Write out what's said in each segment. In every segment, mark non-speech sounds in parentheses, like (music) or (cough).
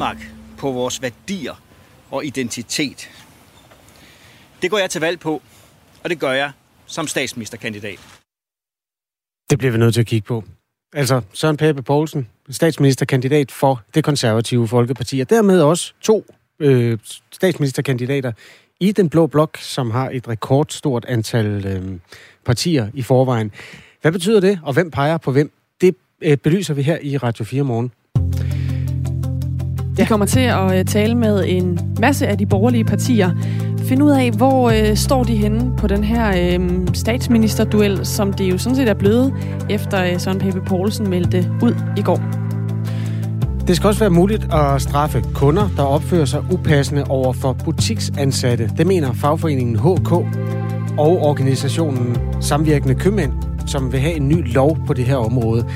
på Danmark, på vores værdier og identitet. Det går jeg til valg på, og det gør jeg som statsministerkandidat. Det bliver vi nødt til at kigge på. Altså Søren Pape Poulsen, statsministerkandidat for det konservative Folkeparti, og dermed også to øh, statsministerkandidater i den blå blok, som har et rekordstort antal øh, partier i forvejen. Hvad betyder det, og hvem peger på hvem? Det øh, belyser vi her i Radio 4 morgen. Vi kommer til at øh, tale med en masse af de borgerlige partier. Finde ud af, hvor øh, står de henne på den her øh, statsministerduel, som det jo sådan set er blevet, efter øh, Søren Pape Poulsen meldte ud i går. Det skal også være muligt at straffe kunder, der opfører sig upassende over for butiksansatte. Det mener fagforeningen HK og organisationen Samvirkende Købmænd, som vil have en ny lov på det her område.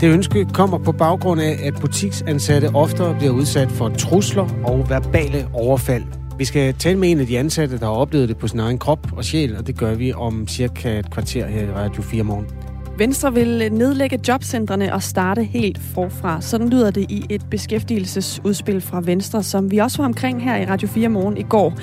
Det ønske kommer på baggrund af, at butiksansatte oftere bliver udsat for trusler og verbale overfald. Vi skal tale med en af de ansatte, der har oplevet det på sin egen krop og sjæl, og det gør vi om cirka et kvarter her i Radio 4 morgen. Venstre vil nedlægge jobcentrene og starte helt forfra. Sådan lyder det i et beskæftigelsesudspil fra Venstre, som vi også var omkring her i Radio 4 morgen i går.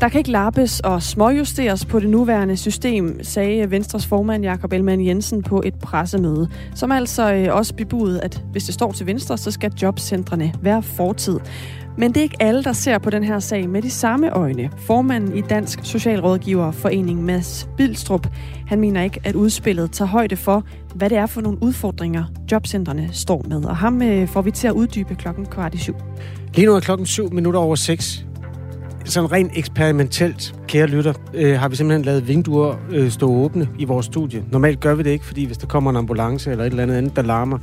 Der kan ikke lappes og småjusteres på det nuværende system, sagde Venstres formand Jakob Ellemann Jensen på et pressemøde, som altså øh, også bebudede, at hvis det står til Venstre, så skal jobcentrene være fortid. Men det er ikke alle, der ser på den her sag med de samme øjne. Formanden i Dansk Socialrådgiverforening, Mads Bilstrup, han mener ikke, at udspillet tager højde for, hvad det er for nogle udfordringer, jobcentrene står med. Og ham øh, får vi til at uddybe klokken kvart i syv. Lige nu er klokken 7 minutter over 6 sådan rent eksperimentelt, kære lytter, øh, har vi simpelthen lavet vinduer øh, stå åbne i vores studie. Normalt gør vi det ikke, fordi hvis der kommer en ambulance eller et eller andet andet, der larmer,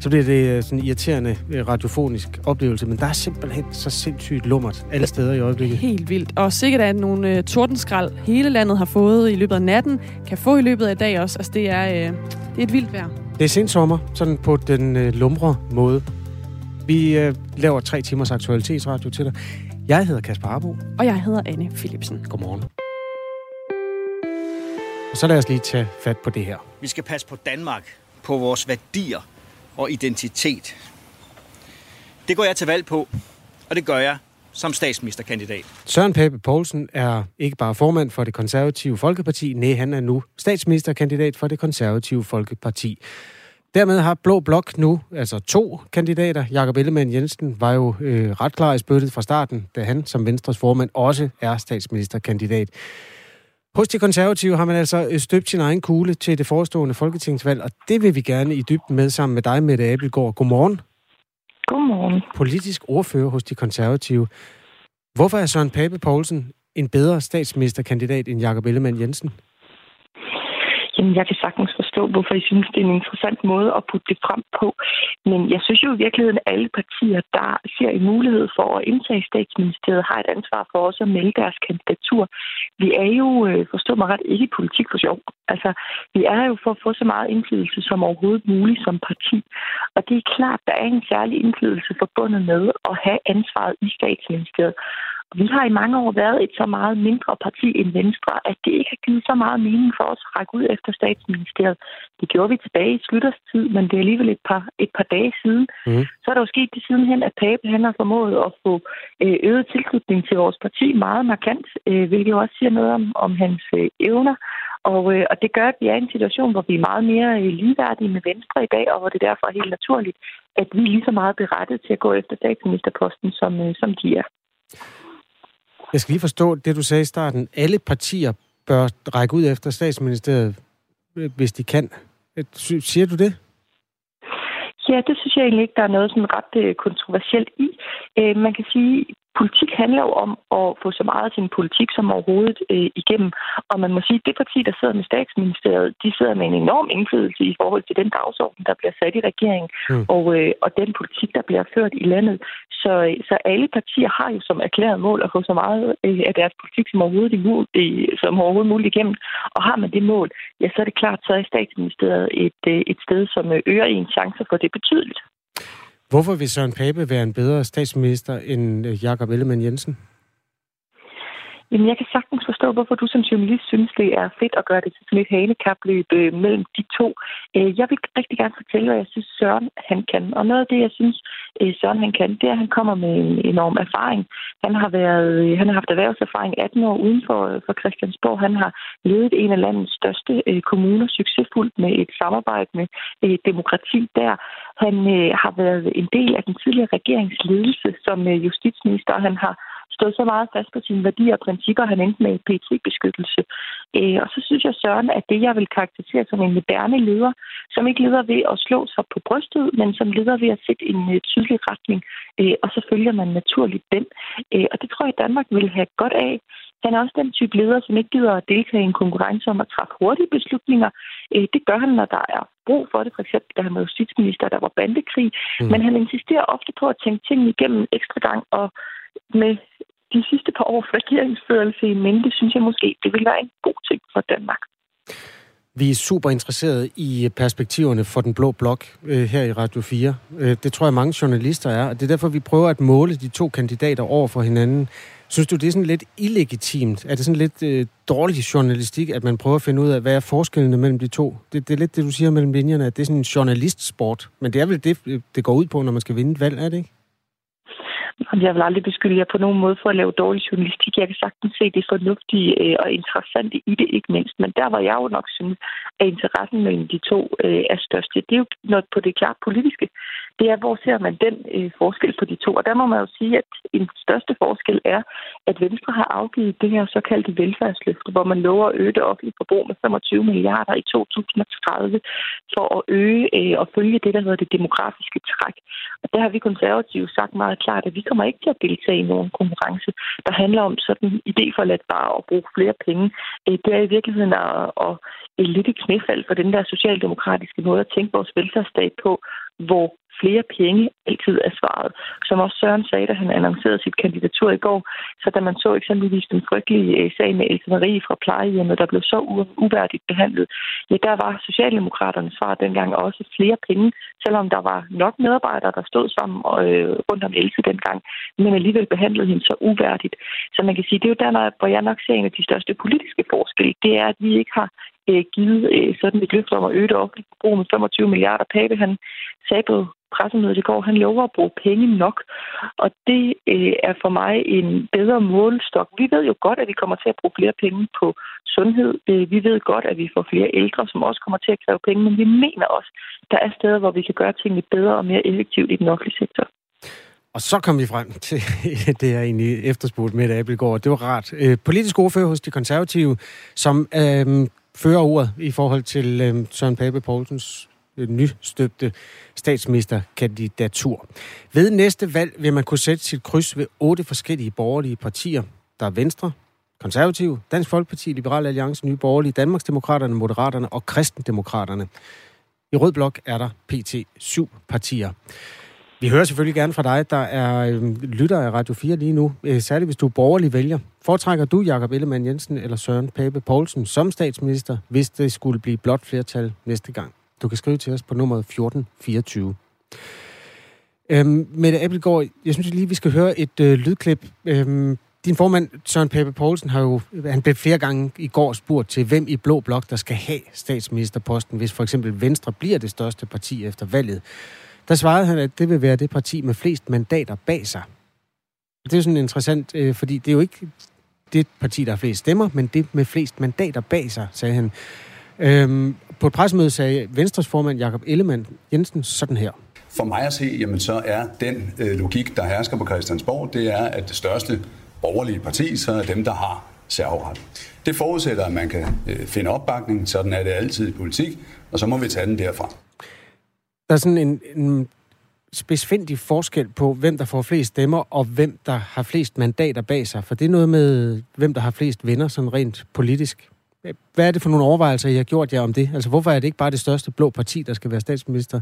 så bliver det øh, sådan en irriterende øh, radiofonisk oplevelse. Men der er simpelthen så sindssygt lummert alle steder i øjeblikket. Helt vildt. Og sikkert er nogle øh, tordenskrald, hele landet har fået i løbet af natten, kan få i løbet af dag også. Altså det er, øh, det er et vildt vejr. Det er sensommer, sådan på den øh, lumre måde. Vi øh, laver tre timers aktualitetsradio til dig. Jeg hedder Kasper Arbo. Og jeg hedder Anne Philipsen. Godmorgen. Og så lad os lige tage fat på det her. Vi skal passe på Danmark, på vores værdier og identitet. Det går jeg til valg på, og det gør jeg som statsministerkandidat. Søren Pape Poulsen er ikke bare formand for det konservative Folkeparti, nej, han er nu statsministerkandidat for det konservative Folkeparti. Dermed har Blå Blok nu altså to kandidater. Jakob Ellemann Jensen var jo øh, ret klar i spyttet fra starten, da han som Venstres formand også er statsministerkandidat. Hos de konservative har man altså øh, støbt sin egen kugle til det forestående folketingsvalg, og det vil vi gerne i dybden med sammen med dig, Mette Abelgaard. Godmorgen. Godmorgen. Politisk ordfører hos de konservative. Hvorfor er Søren Pape Poulsen en bedre statsministerkandidat end Jakob Ellemann Jensen? Jamen, jeg kan sagtens forstå, hvorfor I synes, det er en interessant måde at putte det frem på. Men jeg synes jo i virkeligheden, at alle partier, der ser en mulighed for at indtage statsministeriet, har et ansvar for også at melde deres kandidatur. Vi er jo, øh, forstå mig ret, ikke i politik for sjov. Altså, vi er jo for at få så meget indflydelse som overhovedet muligt som parti. Og det er klart, der er en særlig indflydelse forbundet med at have ansvaret i statsministeriet. Vi har i mange år været et så meget mindre parti end Venstre, at det ikke har givet så meget mening for os at række ud efter statsministeriet. Det gjorde vi tilbage i Slytters tid, men det er alligevel et par, et par dage siden. Mm. Så er der jo sket det sidenhen, at Pape han har formået at få øh, øget tilslutning til vores parti meget markant, øh, hvilket jo også siger noget om, om hans øh, evner. Og, og det gør, at vi er i en situation, hvor vi er meget mere ligeværdige med Venstre i dag, og hvor det derfor er helt naturligt, at vi er lige så meget berettet til at gå efter statsministerposten, som, som de er. Jeg skal lige forstå det, du sagde i starten. Alle partier bør række ud efter statsministeriet, øh, hvis de kan. Øh, siger du det? Ja, det synes jeg egentlig ikke, der er noget sådan ret øh, kontroversielt i. Man kan sige, politik handler jo om at få så meget af sin politik som overhovedet øh, igennem. Og man må sige, at det parti, der sidder med statsministeriet, de sidder med en enorm indflydelse i forhold til den dagsorden, der bliver sat i regeringen, mm. og, øh, og den politik, der bliver ført i landet. Så, så alle partier har jo som erklæret mål at få så meget øh, af deres politik som overhovedet, imod, øh, som overhovedet muligt igennem. Og har man det mål, ja, så er det klart, så er statsministeriet et, øh, et sted, som øh, øger ens chancer for det betydeligt. Hvorfor vil Søren Pape være en bedre statsminister end øh, Jakob Ellemann Jensen? Jamen, jeg kan sagtens forstå, hvorfor du som journalist synes, det er fedt at gøre det til sådan et hanekapløb øh, mellem de to. Øh, jeg vil rigtig gerne fortælle, hvad jeg synes, Søren han kan. Og noget af det, jeg synes, øh, Søren han kan, det er, at han kommer med en enorm erfaring. Han har, været, øh, han har haft erhvervserfaring 18 år uden for, øh, for Christiansborg. Han har ledet en af landets største øh, kommuner succesfuldt med et samarbejde med øh, demokrati der. Han øh, har været en del af den tidligere regeringsledelse som øh, justitsminister, og han har stået så meget fast på sine værdier og principper, han endte med PT-beskyttelse. Øh, og så synes jeg, Søren, at det, jeg vil karakterisere som en moderne leder, som ikke leder ved at slå sig på brystet, men som leder ved at sætte en øh, tydelig retning, øh, og så følger man naturligt den. Og det tror jeg, Danmark vil have godt af. Han er også den type leder, som ikke gider at deltage i en konkurrence om at træffe hurtige beslutninger. Det gør han, når der er brug for det. For eksempel, da han var justitsminister, der var bandekrig. Mm. Men han insisterer ofte på at tænke tingene igennem ekstra gang, og med de sidste par års regeringsførelse i mente, synes jeg måske, det vil være en god ting for Danmark. Vi er super interesserede i perspektiverne for den blå blok øh, her i Radio 4. Øh, det tror jeg mange journalister er, og det er derfor, vi prøver at måle de to kandidater over for hinanden. Synes du, det er sådan lidt illegitimt? Er det sådan lidt øh, dårlig journalistik, at man prøver at finde ud af, hvad er forskellene mellem de to? Det, det er lidt det, du siger mellem linjerne, at det er sådan en journalistsport. Men det er vel det, øh, det går ud på, når man skal vinde et valg, er det ikke? Jeg vil aldrig beskylde jer på nogen måde for at lave dårlig journalistik. Jeg kan sagtens se det fornuftige øh, og interessante i det, ikke mindst. Men der, hvor jeg jo nok synes, at interessen mellem de to øh, er størst, det er jo noget på det klart politiske. Det er, hvor ser man den øh, forskel på de to? Og der må man jo sige, at en største forskel er, at Venstre har afgivet det her såkaldte velfærdsløfte, hvor man lover at øge det offentlige forbrug med 25 milliarder i 2030 for at øge øh, og følge det, der hedder det demografiske træk. Og der har vi konservative sagt meget klart, at vi kommer ikke til at deltage i nogen konkurrence, der handler om sådan idé for at bare at bruge flere penge. Øh, det er i virkeligheden at, at, at lidt knæfald for den der socialdemokratiske måde at tænke vores velfærdsstat på, hvor flere penge altid er svaret. Som også Søren sagde, da han annoncerede sit kandidatur i går, så da man så eksempelvis den frygtelige øh, sag med Else Marie fra plejehjemmet, der blev så uværdigt behandlet, ja, der var Socialdemokraternes svar dengang også flere penge, selvom der var nok medarbejdere, der stod sammen øh, rundt om Else dengang, men alligevel behandlede hende så uværdigt. Så man kan sige, det er jo der, hvor jeg nok ser en af de største politiske forskelle, det er, at vi ikke har øh, givet øh, sådan et løfte om at øge det offentlige forbrug med 25 milliarder. Pape, han sagde på pressemødet i går, han lover at bruge penge nok. Og det øh, er for mig en bedre målestok. Vi ved jo godt, at vi kommer til at bruge flere penge på sundhed. Øh, vi ved godt, at vi får flere ældre, som også kommer til at kræve penge. Men vi mener også, at der er steder, hvor vi kan gøre tingene bedre og mere effektivt i den offentlige sektor. Og så kom vi frem til (laughs) det, jeg egentlig efterspurgte med Abelgaard. Det var rart. Øh, politisk ordfører hos de konservative, som øh, fører ordet i forhold til øh, Søren Pape Poulsens øh, nystøbte statsministerkandidatur. Ved næste valg vil man kunne sætte sit kryds ved otte forskellige borgerlige partier. Der er Venstre, Konservative, Dansk Folkeparti, Liberal Alliance, Nye Borgerlige, Danmarksdemokraterne, Moderaterne og Kristendemokraterne. I Rød Blok er der pt. syv partier. Vi hører selvfølgelig gerne fra dig, der er øh, lytter af Radio 4 lige nu, øh, særligt hvis du er borgerlig vælger. Foretrækker du Jakob Ellemann Jensen eller Søren Pape Poulsen som statsminister, hvis det skulle blive blot flertal næste gang? Du kan skrive til os på nummeret 1424. Øhm, Mette Appelgaard, jeg synes lige, vi skal høre et øh, lydklip. Øhm, din formand, Søren Pape Poulsen, har jo han blev flere gange i går spurgt til, hvem i Blå Blok, der skal have statsministerposten, hvis for eksempel Venstre bliver det største parti efter valget. Der svarede han, at det vil være det parti med flest mandater bag sig. Det er jo sådan interessant, øh, fordi det er jo ikke det parti, der har flest stemmer, men det med flest mandater bag sig, sagde han. Øhm, på et pressemøde sagde Venstres formand Jakob Ellemann Jensen sådan her. For mig at se, jamen så er den øh, logik, der hersker på Christiansborg, det er, at det største borgerlige parti, så er dem, der har serveret. Det forudsætter, at man kan øh, finde opbakning, sådan er det altid i politik, og så må vi tage den derfra. Der er sådan en, en spidsfindig forskel på, hvem der får flest stemmer, og hvem der har flest mandater bag sig. For det er noget med, hvem der har flest venner, sådan rent politisk. Hvad er det for nogle overvejelser, I har gjort jer om det? Altså, hvorfor er det ikke bare det største blå parti, der skal være statsminister?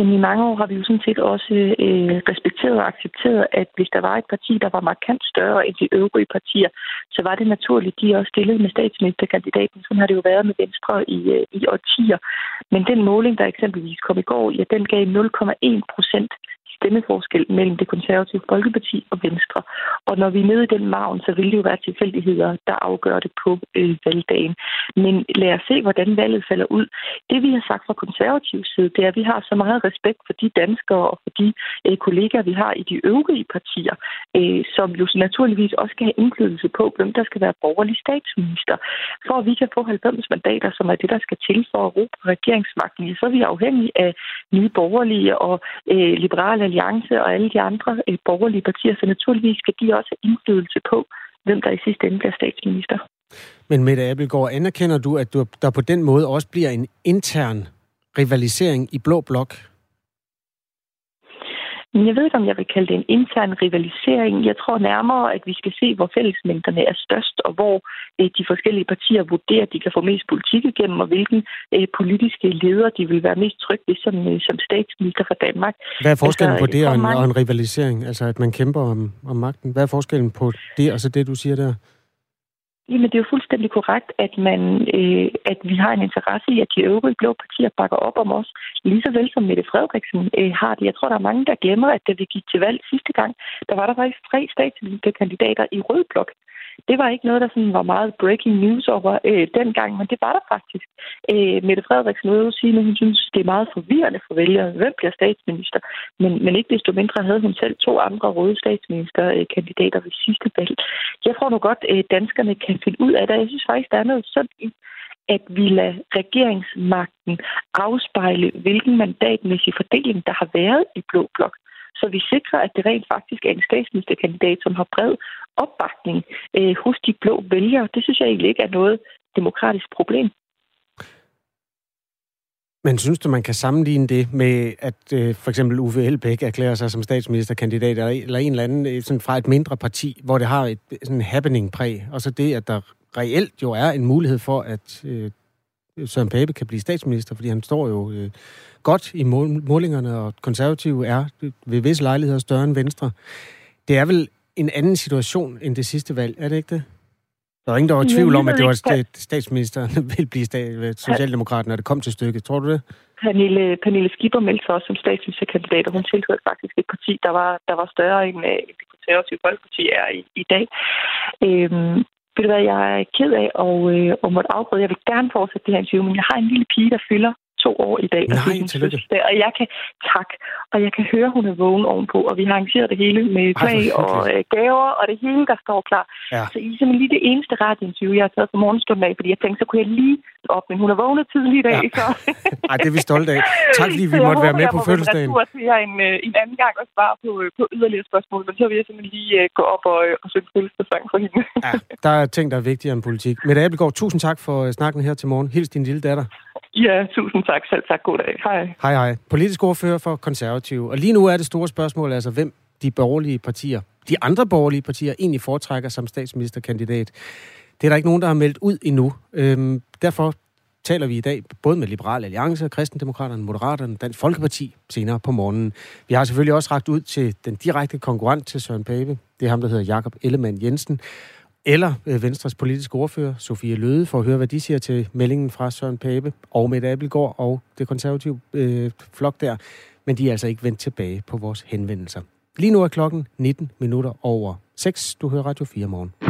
Jamen i mange år har vi jo sådan set også øh, respekteret og accepteret, at hvis der var et parti, der var markant større end de øvrige partier, så var det naturligt, de også stillede med statsministerkandidaten. Sådan har det jo været med Venstre i, øh, i årtier. Men den måling, der eksempelvis kom i går, ja, den gav 0,1 procent stemmeforskel mellem det konservative Folkeparti og Venstre. Og når vi er nede i den maven, så vil det jo være tilfældigheder, der afgør det på øh, valgdagen. Men lad os se, hvordan valget falder ud. Det vi har sagt fra konservativ side, det er, at vi har så meget respekt for de danskere og for de øh, kollegaer, vi har i de øvrige partier, øh, som jo naturligvis også skal have indflydelse på, hvem der skal være borgerlig statsminister. For at vi kan få 90 mandater, som er det, der skal til for at råbe regeringsmagten, så er vi afhængige af nye borgerlige og øh, liberale alliance og alle de andre øh, borgerlige partier, så naturligvis skal de også have indflydelse på, hvem der i sidste ende bliver statsminister. Men Mette Abelgaard, anerkender du, at der på den måde også bliver en intern rivalisering i Blå Blok jeg ved ikke, om jeg vil kalde det en intern rivalisering. Jeg tror nærmere, at vi skal se, hvor fællesmængderne er størst, og hvor øh, de forskellige partier vurderer, at de kan få mest politik igennem, og hvilken øh, politiske leder de vil være mest trygge ved som, øh, som statsminister for Danmark. Hvad er forskellen altså, på det og en, og en rivalisering? Altså, at man kæmper om, om magten. Hvad er forskellen på det og så det, du siger der? Jamen, det er jo fuldstændig korrekt, at, man, øh, at vi har en interesse i, at de øvrige blå partier bakker op om os, lige så vel som Mette Frederiksen øh, har det. Jeg tror, der er mange, der glemmer, at da vi gik til valg sidste gang, der var der faktisk tre statsministerkandidater i rød blok. Det var ikke noget, der sådan var meget breaking news over øh, dengang, men det var der faktisk. Øh, Mette Frederiksen vil jo sige, at hun synes, det er meget forvirrende for vælgerne, hvem bliver statsminister. Men, men ikke desto mindre havde hun selv to andre røde statsministerkandidater ved sidste valg. Jeg tror nu godt, at danskerne kan finde ud af det. Jeg synes faktisk, der er noget sundt i, at vi lader regeringsmagten afspejle, hvilken mandatmæssig fordeling, der har været i Blå Blok så vi sikrer, at det rent faktisk er en statsministerkandidat, som har bred opbakning øh, hos de blå vælgere. Det synes jeg egentlig ikke er noget demokratisk problem. Men synes du, man kan sammenligne det med, at øh, for eksempel Uffe Elbæk erklærer sig som statsministerkandidat, eller, en eller anden øh, sådan fra et mindre parti, hvor det har et sådan happening-præg, og så det, at der reelt jo er en mulighed for, at øh, Søren Pape kan blive statsminister, fordi han står jo øh, godt i mål, målingerne, og konservative er ved visse lejligheder større end Venstre. Det er vel en anden situation end det sidste valg, er det ikke det? Der var ingen, der var i tvivl om, at det var statsministeren ville blive Socialdemokraten, når det kom til stykket. Tror du det? Pernille, Pernille Skipper meldte sig også som statsministerkandidat, og hun tilhørte faktisk et parti, der var, der var større end uh, det konservative folkeparti er i, i dag. Øhm, ved du hvad, jeg er ked af at, øh, at måtte afbryde. Jeg vil gerne fortsætte det her interview, men jeg har en lille pige, der fylder to år i dag. Nej, og tillykke. Og jeg kan, tak, og jeg kan høre, hun er vågen ovenpå, og vi har arrangeret det hele med flag og øh, gaver, og det hele, der står klar. Ja. Så I er simpelthen lige det eneste radiointerview, jeg har taget for morgenstunden af, fordi jeg tænkte, så kunne jeg lige op, men hun er vågnet tidligt i dag. Ja. Så. (laughs) Ej, det er vi stolte af. Tak, fordi vi måtte være med på fødselsdagen. Jeg til jer en, øh, en anden gang og svare på, øh, på yderligere spørgsmål, men så vil jeg simpelthen lige uh, gå op og, og synge fødselsdagssang for hende. ja, der er ting, der er vigtigere end politik. Mette Abelgaard, tusind tak for snakken her til morgen. Hils din lille datter. Ja, tusind tak. Selv tak. God dag. Hej. Hej, hej. Politisk ordfører for konservative. Og lige nu er det store spørgsmål, altså hvem de borgerlige partier, de andre borgerlige partier, egentlig foretrækker som statsministerkandidat. Det er der ikke nogen, der har meldt ud endnu. Øhm, derfor taler vi i dag både med Liberal Alliance, Kristendemokraterne, Moderaterne, Dansk Folkeparti senere på morgenen. Vi har selvfølgelig også ragt ud til den direkte konkurrent til Søren Pape. Det er ham, der hedder Jakob Ellemann Jensen eller øh, Venstres politiske ordfører, Sofie Løde, for at høre, hvad de siger til meldingen fra Søren Pape og Mette Abelgaard og det konservative øh, flok der. Men de er altså ikke vendt tilbage på vores henvendelser. Lige nu er klokken 19 minutter over 6. Du hører Radio 4 morgen.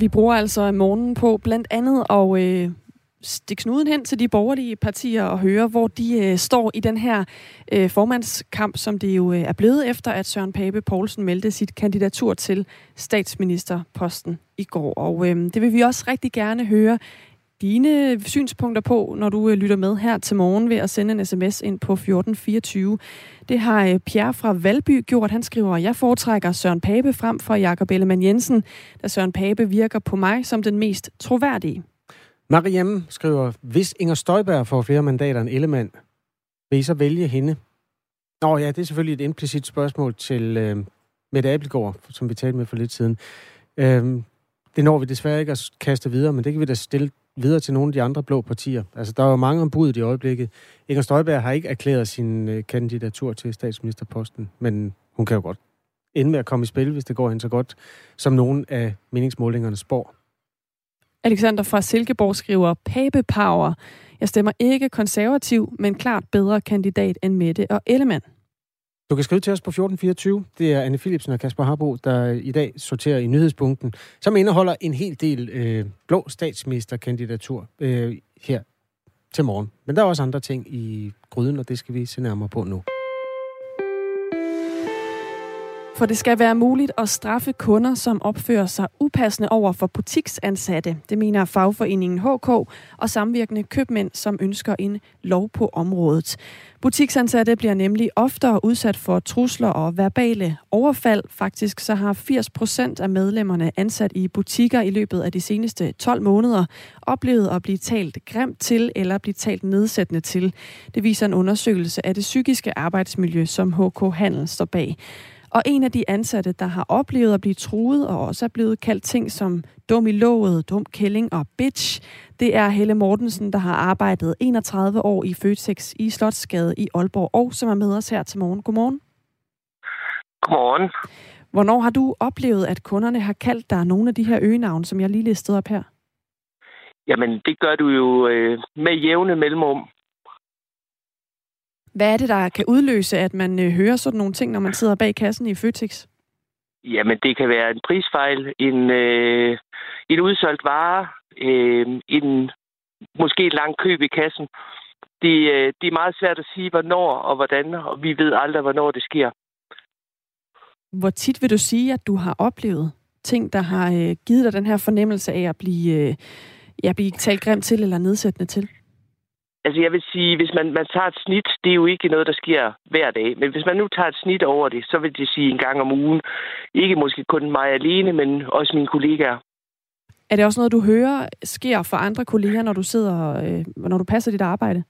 Vi bruger altså morgenen på blandt andet at øh, stikke snuden hen til de borgerlige partier og høre, hvor de øh, står i den her øh, formandskamp, som det jo øh, er blevet efter, at Søren Pape Poulsen meldte sit kandidatur til statsministerposten i går. Og øh, det vil vi også rigtig gerne høre dine synspunkter på, når du øh, lytter med her til morgen ved at sende en sms ind på 1424. Det har øh, Pierre fra Valby gjort. Han skriver, jeg foretrækker Søren Pape frem for Jakob Ellemann Jensen, da Søren Pape virker på mig som den mest troværdige. Marianne skriver, hvis Inger Støjberg får flere mandater end Ellemann, vil I så vælge hende? Nå ja, det er selvfølgelig et implicit spørgsmål til øh, Mette Abelgaard, som vi talte med for lidt siden. Øh, det når vi desværre ikke at kaste videre, men det kan vi da stille videre til nogle af de andre blå partier. Altså, der er jo mange ombud i øjeblikket. Inger Støjberg har ikke erklæret sin øh, kandidatur til statsministerposten, men hun kan jo godt ende med at komme i spil, hvis det går hende så godt, som nogen af meningsmålingerne spår. Alexander fra Silkeborg skriver, Pape Power. Jeg stemmer ikke konservativ, men klart bedre kandidat end Mette og Ellemann. Du kan skrive til os på 1424. Det er Anne Philipsen og Kasper Harbo, der i dag sorterer i nyhedspunkten, som indeholder en hel del øh, blå statsministerkandidatur øh, her til morgen. Men der er også andre ting i gryden, og det skal vi se nærmere på nu. For det skal være muligt at straffe kunder, som opfører sig upassende over for butiksansatte. Det mener fagforeningen HK og samvirkende købmænd, som ønsker en lov på området. Butiksansatte bliver nemlig oftere udsat for trusler og verbale overfald. Faktisk så har 80 procent af medlemmerne ansat i butikker i løbet af de seneste 12 måneder oplevet at blive talt grimt til eller blive talt nedsættende til. Det viser en undersøgelse af det psykiske arbejdsmiljø, som HK Handel står bag. Og en af de ansatte, der har oplevet at blive truet og også er blevet kaldt ting som dum i låget, dum kælling og bitch, det er Helle Mortensen, der har arbejdet 31 år i Føtex i Slotsgade i Aalborg, og som er med os her til morgen. Godmorgen. Godmorgen. Hvornår har du oplevet, at kunderne har kaldt dig nogle af de her øgenavne, som jeg lige listede op her? Jamen, det gør du jo øh, med jævne mellemrum. Hvad er det, der kan udløse, at man øh, hører sådan nogle ting, når man sidder bag kassen i Føtex? Jamen, det kan være en prisfejl, en, øh, en udsolgt vare, øh, en måske et langt køb i kassen. Det, øh, det er meget svært at sige, hvornår og hvordan, og vi ved aldrig, hvornår det sker. Hvor tit vil du sige, at du har oplevet ting, der har øh, givet dig den her fornemmelse af at blive, øh, ja, blive talt grimt til eller nedsættende til? Altså jeg vil sige, hvis man, man tager et snit, det er jo ikke noget, der sker hver dag. Men hvis man nu tager et snit over det, så vil det sige en gang om ugen. Ikke måske kun mig alene, men også mine kollegaer. Er det også noget, du hører sker for andre kolleger, når du sidder, øh, når du passer dit arbejde?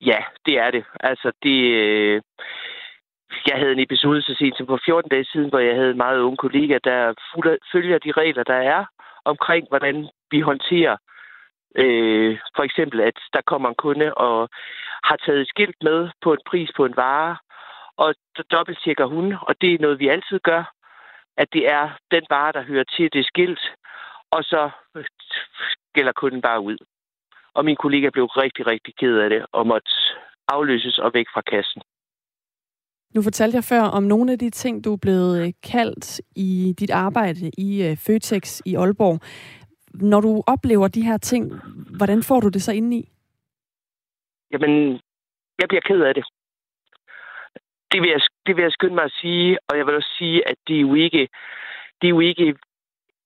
Ja, det er det. Altså det... Øh, jeg havde en episode så sent som for 14 dage siden, hvor jeg havde en meget unge kollega, der følger de regler, der er omkring, hvordan vi håndterer Øh, for eksempel, at der kommer en kunde og har taget et skilt med på en pris på en vare, og så dobbelttjekker hun, og det er noget, vi altid gør, at det er den vare, der hører til det skilt, og så øh, gælder kunden bare ud. Og min kollega blev rigtig, rigtig ked af det, og måtte afløses og væk fra kassen. Nu fortalte jeg før om nogle af de ting, du er blevet kaldt i dit arbejde i øh, Føtex i Aalborg. Når du oplever de her ting, hvordan får du det så indeni? Jamen, jeg bliver ked af det. Det vil, jeg, det vil jeg skynde mig at sige, og jeg vil også sige, at det er jo ikke, det er jo ikke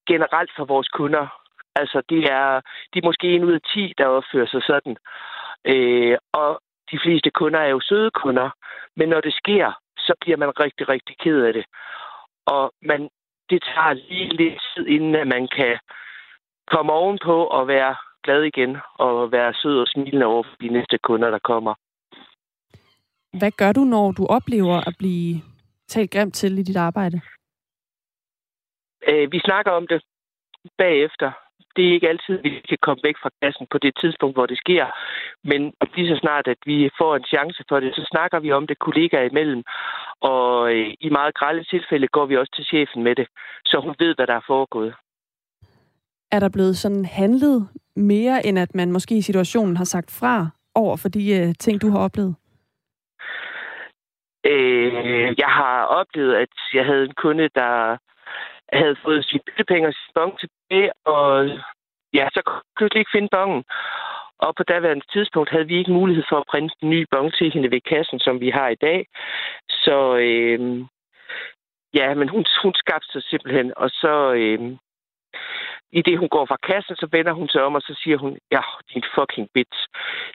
generelt for vores kunder. Altså, det er, de er måske en ud af ti, der opfører sig sådan. Øh, og de fleste kunder er jo søde kunder, men når det sker, så bliver man rigtig, rigtig ked af det. Og man, det tager lige lidt tid, inden at man kan komme ovenpå og være glad igen og være sød og smilende over for de næste kunder, der kommer. Hvad gør du, når du oplever at blive talt grimt til i dit arbejde? Øh, vi snakker om det bagefter. Det er ikke altid, vi kan komme væk fra kassen på det tidspunkt, hvor det sker. Men lige så snart, at vi får en chance for det, så snakker vi om det kollegaer imellem. Og øh, i meget grælde tilfælde går vi også til chefen med det, så hun ved, hvad der er foregået. Er der blevet sådan handlet mere, end at man måske i situationen har sagt fra over for de øh, ting, du har oplevet? Øh, jeg har oplevet, at jeg havde en kunde, der havde fået sine byttepenge og sin bong tilbage, og ja, så kunne jeg ikke finde bongen. Og på daværende tidspunkt havde vi ikke mulighed for at printe en ny bong til hende ved kassen, som vi har i dag. Så øh, ja, men hun, hun skabte sig simpelthen, og så, øh, i det hun går fra kassen, så vender hun sig om, og så siger hun, ja, din fucking bitch.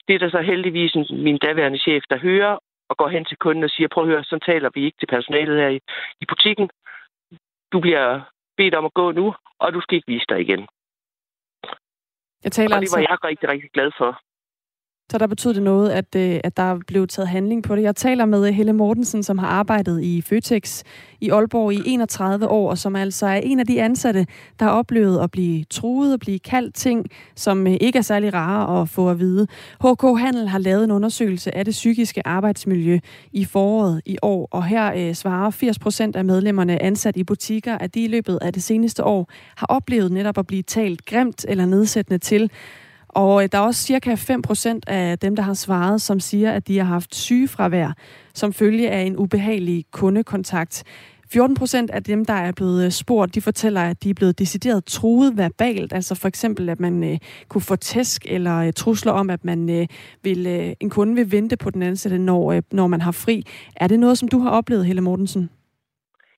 Det er der så heldigvis min daværende chef, der hører, og går hen til kunden og siger, prøv at høre, så taler vi ikke til personalet her i, i butikken. Du bliver bedt om at gå nu, og du skal ikke vise dig igen. Jeg taler og det var altså... jeg rigtig, rigtig glad for. Så der betød det noget, at, øh, at der blev taget handling på det. Jeg taler med øh, Helle Mortensen, som har arbejdet i Føtex i Aalborg i 31 år, og som altså er en af de ansatte, der har oplevet at blive truet og blive kaldt ting, som øh, ikke er særlig rare at få at vide. HK Handel har lavet en undersøgelse af det psykiske arbejdsmiljø i foråret i år, og her øh, svarer 80 procent af medlemmerne ansat i butikker, at de i løbet af det seneste år har oplevet netop at blive talt grimt eller nedsættende til, og øh, der er også cirka 5% af dem, der har svaret, som siger, at de har haft sygefravær som følge af en ubehagelig kundekontakt. 14 procent af dem, der er blevet øh, spurgt, de fortæller, at de er blevet decideret truet verbalt. Altså for eksempel, at man øh, kunne få tæsk eller øh, trusler om, at man øh, vil, øh, en kunde vil vente på den ansatte, når, øh, når man har fri. Er det noget, som du har oplevet, Helle Mortensen?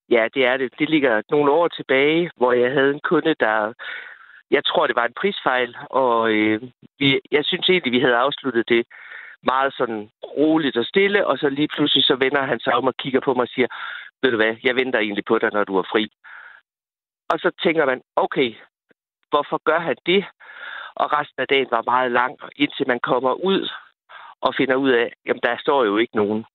Ja, det er det. Det ligger nogle år tilbage, hvor jeg havde en kunde, der jeg tror, det var en prisfejl, og øh, vi, jeg synes egentlig, vi havde afsluttet det meget sådan roligt og stille, og så lige pludselig så vender han sig om og kigger på mig og siger, ved du hvad, jeg venter egentlig på dig, når du er fri. Og så tænker man, okay, hvorfor gør han det? Og resten af dagen var meget lang, indtil man kommer ud og finder ud af, jamen der står jo ikke nogen.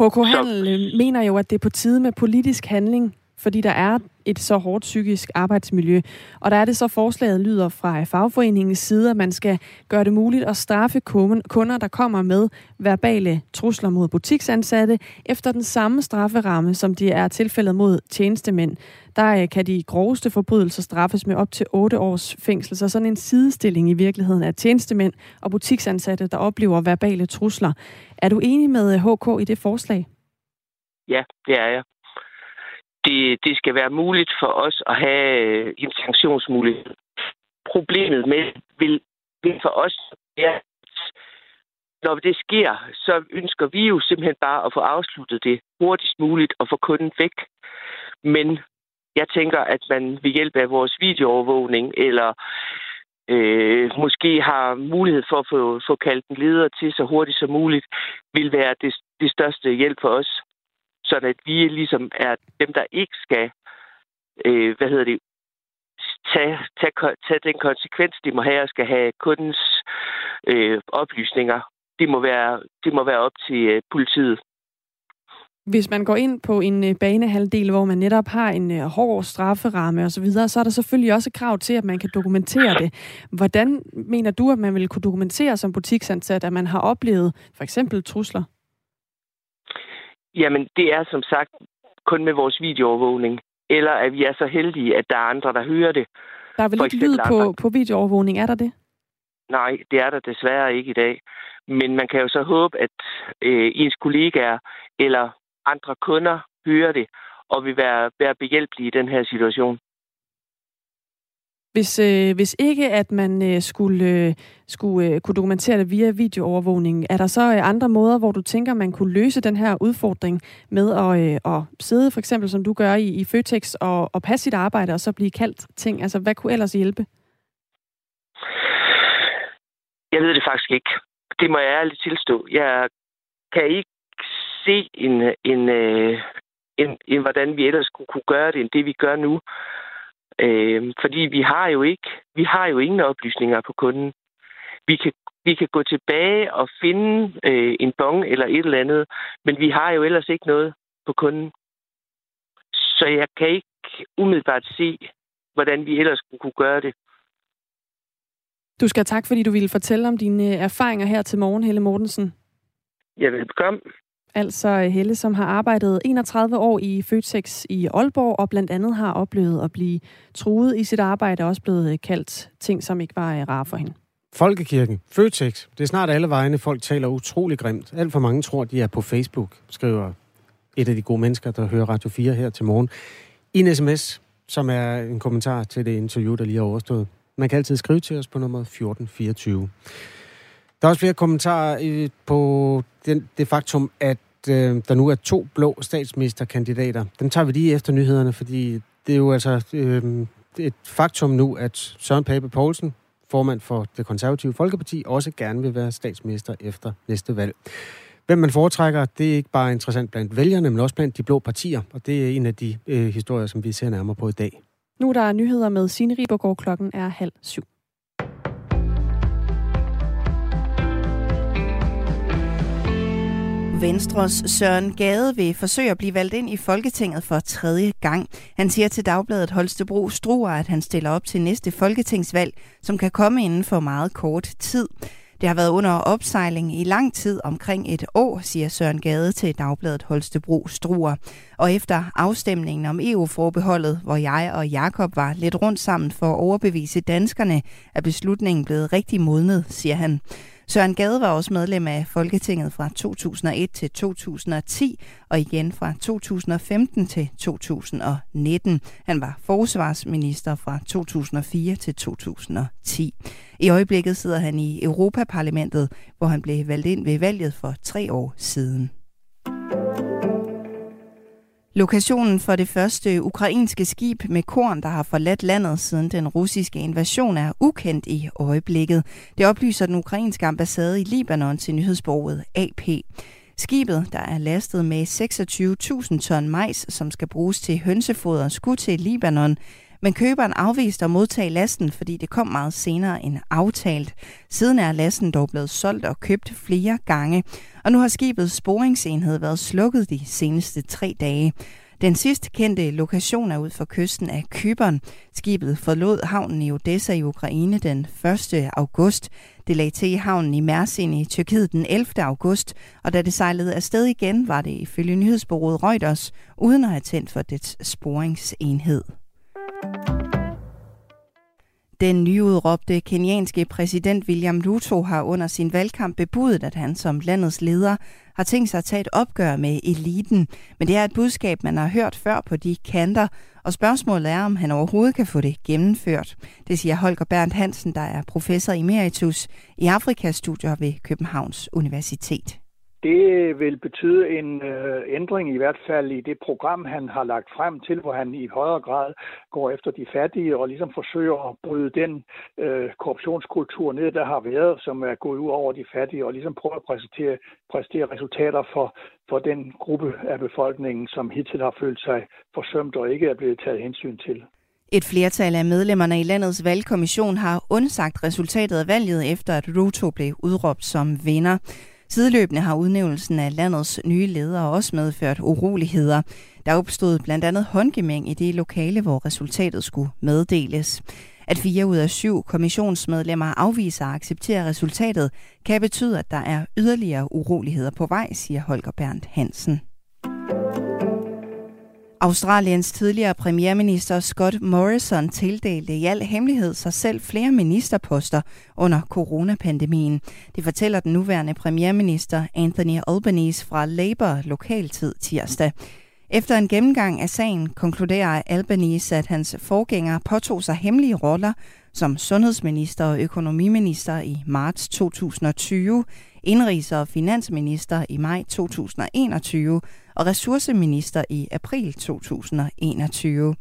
HK Handel så... Øh, mener jo, at det er på tide med politisk handling fordi der er et så hårdt psykisk arbejdsmiljø. Og der er det så forslaget lyder fra fagforeningens side, at man skal gøre det muligt at straffe kunder, der kommer med verbale trusler mod butiksansatte, efter den samme strafferamme, som de er tilfældet mod tjenestemænd. Der øh, kan de groveste forbrydelser straffes med op til 8 års fængsel, så sådan en sidestilling i virkeligheden af tjenestemænd og butiksansatte, der oplever verbale trusler. Er du enig med øh, HK i det forslag? Ja, det er jeg det, det skal være muligt for os at have øh, en sanktionsmulighed. Problemet med vil, vil for os være, når det sker, så ønsker vi jo simpelthen bare at få afsluttet det hurtigst muligt og få kunden væk. Men jeg tænker, at man ved hjælp af vores videoovervågning eller øh, måske har mulighed for at få, få kaldt en leder til så hurtigt som muligt, vil være det, det største hjælp for os så at vi ligesom er dem, der ikke skal, øh, hvad hedder det, tage, tage, tage den konsekvens, de må have og skal have kundens øh, oplysninger. Det må være, det må være op til øh, politiet. Hvis man går ind på en øh, banehalvdel, hvor man netop har en øh, hård strafferamme osv., så, så er der selvfølgelig også krav til, at man kan dokumentere det. Hvordan mener du, at man vil kunne dokumentere som butiksansat, at man har oplevet for eksempel trusler? Jamen, det er som sagt kun med vores videoovervågning. Eller at vi er så heldige, at der er andre, der hører det. Der er vel ikke lyd på, på videoovervågning, er der det? Nej, det er der desværre ikke i dag. Men man kan jo så håbe, at øh, ens kollegaer eller andre kunder hører det og vil være, være behjælpelige i den her situation. Hvis, øh, hvis ikke, at man øh, skulle, øh, skulle øh, kunne dokumentere det via videoovervågning, er der så øh, andre måder, hvor du tænker, man kunne løse den her udfordring med at, øh, at sidde, for eksempel som du gør i, i Føtex, og, og passe sit arbejde, og så blive kaldt ting? Altså, hvad kunne ellers hjælpe? Jeg ved det faktisk ikke. Det må jeg ærligt tilstå. Jeg kan ikke se en, en, en, en, en, hvordan vi ellers kunne, kunne gøre det, end det vi gør nu. Øh, fordi vi har jo ikke, vi har jo ingen oplysninger på kunden. Vi kan, vi kan gå tilbage og finde øh, en bong eller et eller andet, men vi har jo ellers ikke noget på kunden. Så jeg kan ikke umiddelbart se, hvordan vi ellers kunne gøre det. Du skal tak, fordi du ville fortælle om dine øh, erfaringer her til morgen, Helle Mortensen. Ja, velkommen. Altså Helle, som har arbejdet 31 år i Føtex i Aalborg, og blandt andet har oplevet at blive truet i sit arbejde, og også blevet øh, kaldt ting, som ikke var øh, rare for hende. Folkekirken, Føtex, det er snart alle vegne, folk taler utrolig grimt. Alt for mange tror, de er på Facebook, skriver et af de gode mennesker, der hører Radio 4 her til morgen. I en sms, som er en kommentar til det interview, der lige er overstået. Man kan altid skrive til os på nummer 1424. Der er også flere kommentarer på den, det faktum, at øh, der nu er to blå statsministerkandidater. Den tager vi lige efter nyhederne, fordi det er jo altså øh, et faktum nu, at Søren Pape Poulsen, formand for det konservative Folkeparti, også gerne vil være statsminister efter næste valg. Hvem man foretrækker, det er ikke bare interessant blandt vælgerne, men også blandt de blå partier, og det er en af de øh, historier, som vi ser nærmere på i dag. Nu er der nyheder med Signe Ribergaard. Klokken er halv syv. Venstres Søren Gade vil forsøge at blive valgt ind i Folketinget for tredje gang. Han siger til Dagbladet Holstebro Struer, at han stiller op til næste folketingsvalg, som kan komme inden for meget kort tid. Det har været under opsejling i lang tid, omkring et år, siger Søren Gade til Dagbladet Holstebro Struer. Og efter afstemningen om EU-forbeholdet, hvor jeg og Jakob var lidt rundt sammen for at overbevise danskerne, er beslutningen blevet rigtig modnet, siger han. Søren Gade var også medlem af Folketinget fra 2001 til 2010 og igen fra 2015 til 2019. Han var forsvarsminister fra 2004 til 2010. I øjeblikket sidder han i Europaparlamentet, hvor han blev valgt ind ved valget for tre år siden. Lokationen for det første ukrainske skib med korn, der har forladt landet siden den russiske invasion, er ukendt i øjeblikket. Det oplyser den ukrainske ambassade i Libanon til nyhedsborget AP. Skibet, der er lastet med 26.000 ton majs, som skal bruges til hønsefoder, skulle til Libanon, men køberen afviste at modtage lasten, fordi det kom meget senere end aftalt. Siden er lasten dog blevet solgt og købt flere gange, og nu har skibets sporingsenhed været slukket de seneste tre dage. Den sidst kendte lokation er ud for kysten af Kypern. Skibet forlod havnen i Odessa i Ukraine den 1. august. Det lagde til i havnen i Mersin i Tyrkiet den 11. august, og da det sejlede afsted igen, var det ifølge nyhedsbureauet Reuters, uden at have tændt for dets sporingsenhed. Den nyudråbte kenyanske præsident William Ruto har under sin valgkamp bebudet, at han som landets leder har tænkt sig at tage et opgør med eliten. Men det er et budskab, man har hørt før på de kanter, og spørgsmålet er, om han overhovedet kan få det gennemført. Det siger Holger Berndt Hansen, der er professor emeritus i Afrikastudier ved Københavns Universitet. Det vil betyde en øh, ændring i hvert fald i det program, han har lagt frem til, hvor han i højere grad går efter de fattige og ligesom forsøger at bryde den øh, korruptionskultur ned, der har været, som er gået ud over de fattige, og ligesom prøver at præsentere, præsentere resultater for, for den gruppe af befolkningen, som hidtil har følt sig forsømt og ikke er blevet taget hensyn til. Et flertal af medlemmerne i landets valgkommission har undsagt resultatet af valget, efter at Ruto blev udråbt som vinder. Sideløbende har udnævnelsen af landets nye ledere også medført uroligheder. Der opstod blandt andet håndgemæng i det lokale, hvor resultatet skulle meddeles. At fire ud af syv kommissionsmedlemmer afviser at acceptere resultatet, kan betyde, at der er yderligere uroligheder på vej, siger Holger Berndt Hansen. Australiens tidligere premierminister Scott Morrison tildelte i al hemmelighed sig selv flere ministerposter under coronapandemien. Det fortæller den nuværende premierminister Anthony Albanese fra Labour lokaltid tirsdag. Efter en gennemgang af sagen konkluderer Albanese, at hans forgænger påtog sig hemmelige roller som sundhedsminister og økonomiminister i marts 2020, indrigs- og finansminister i maj 2021 og ressourceminister i april 2021.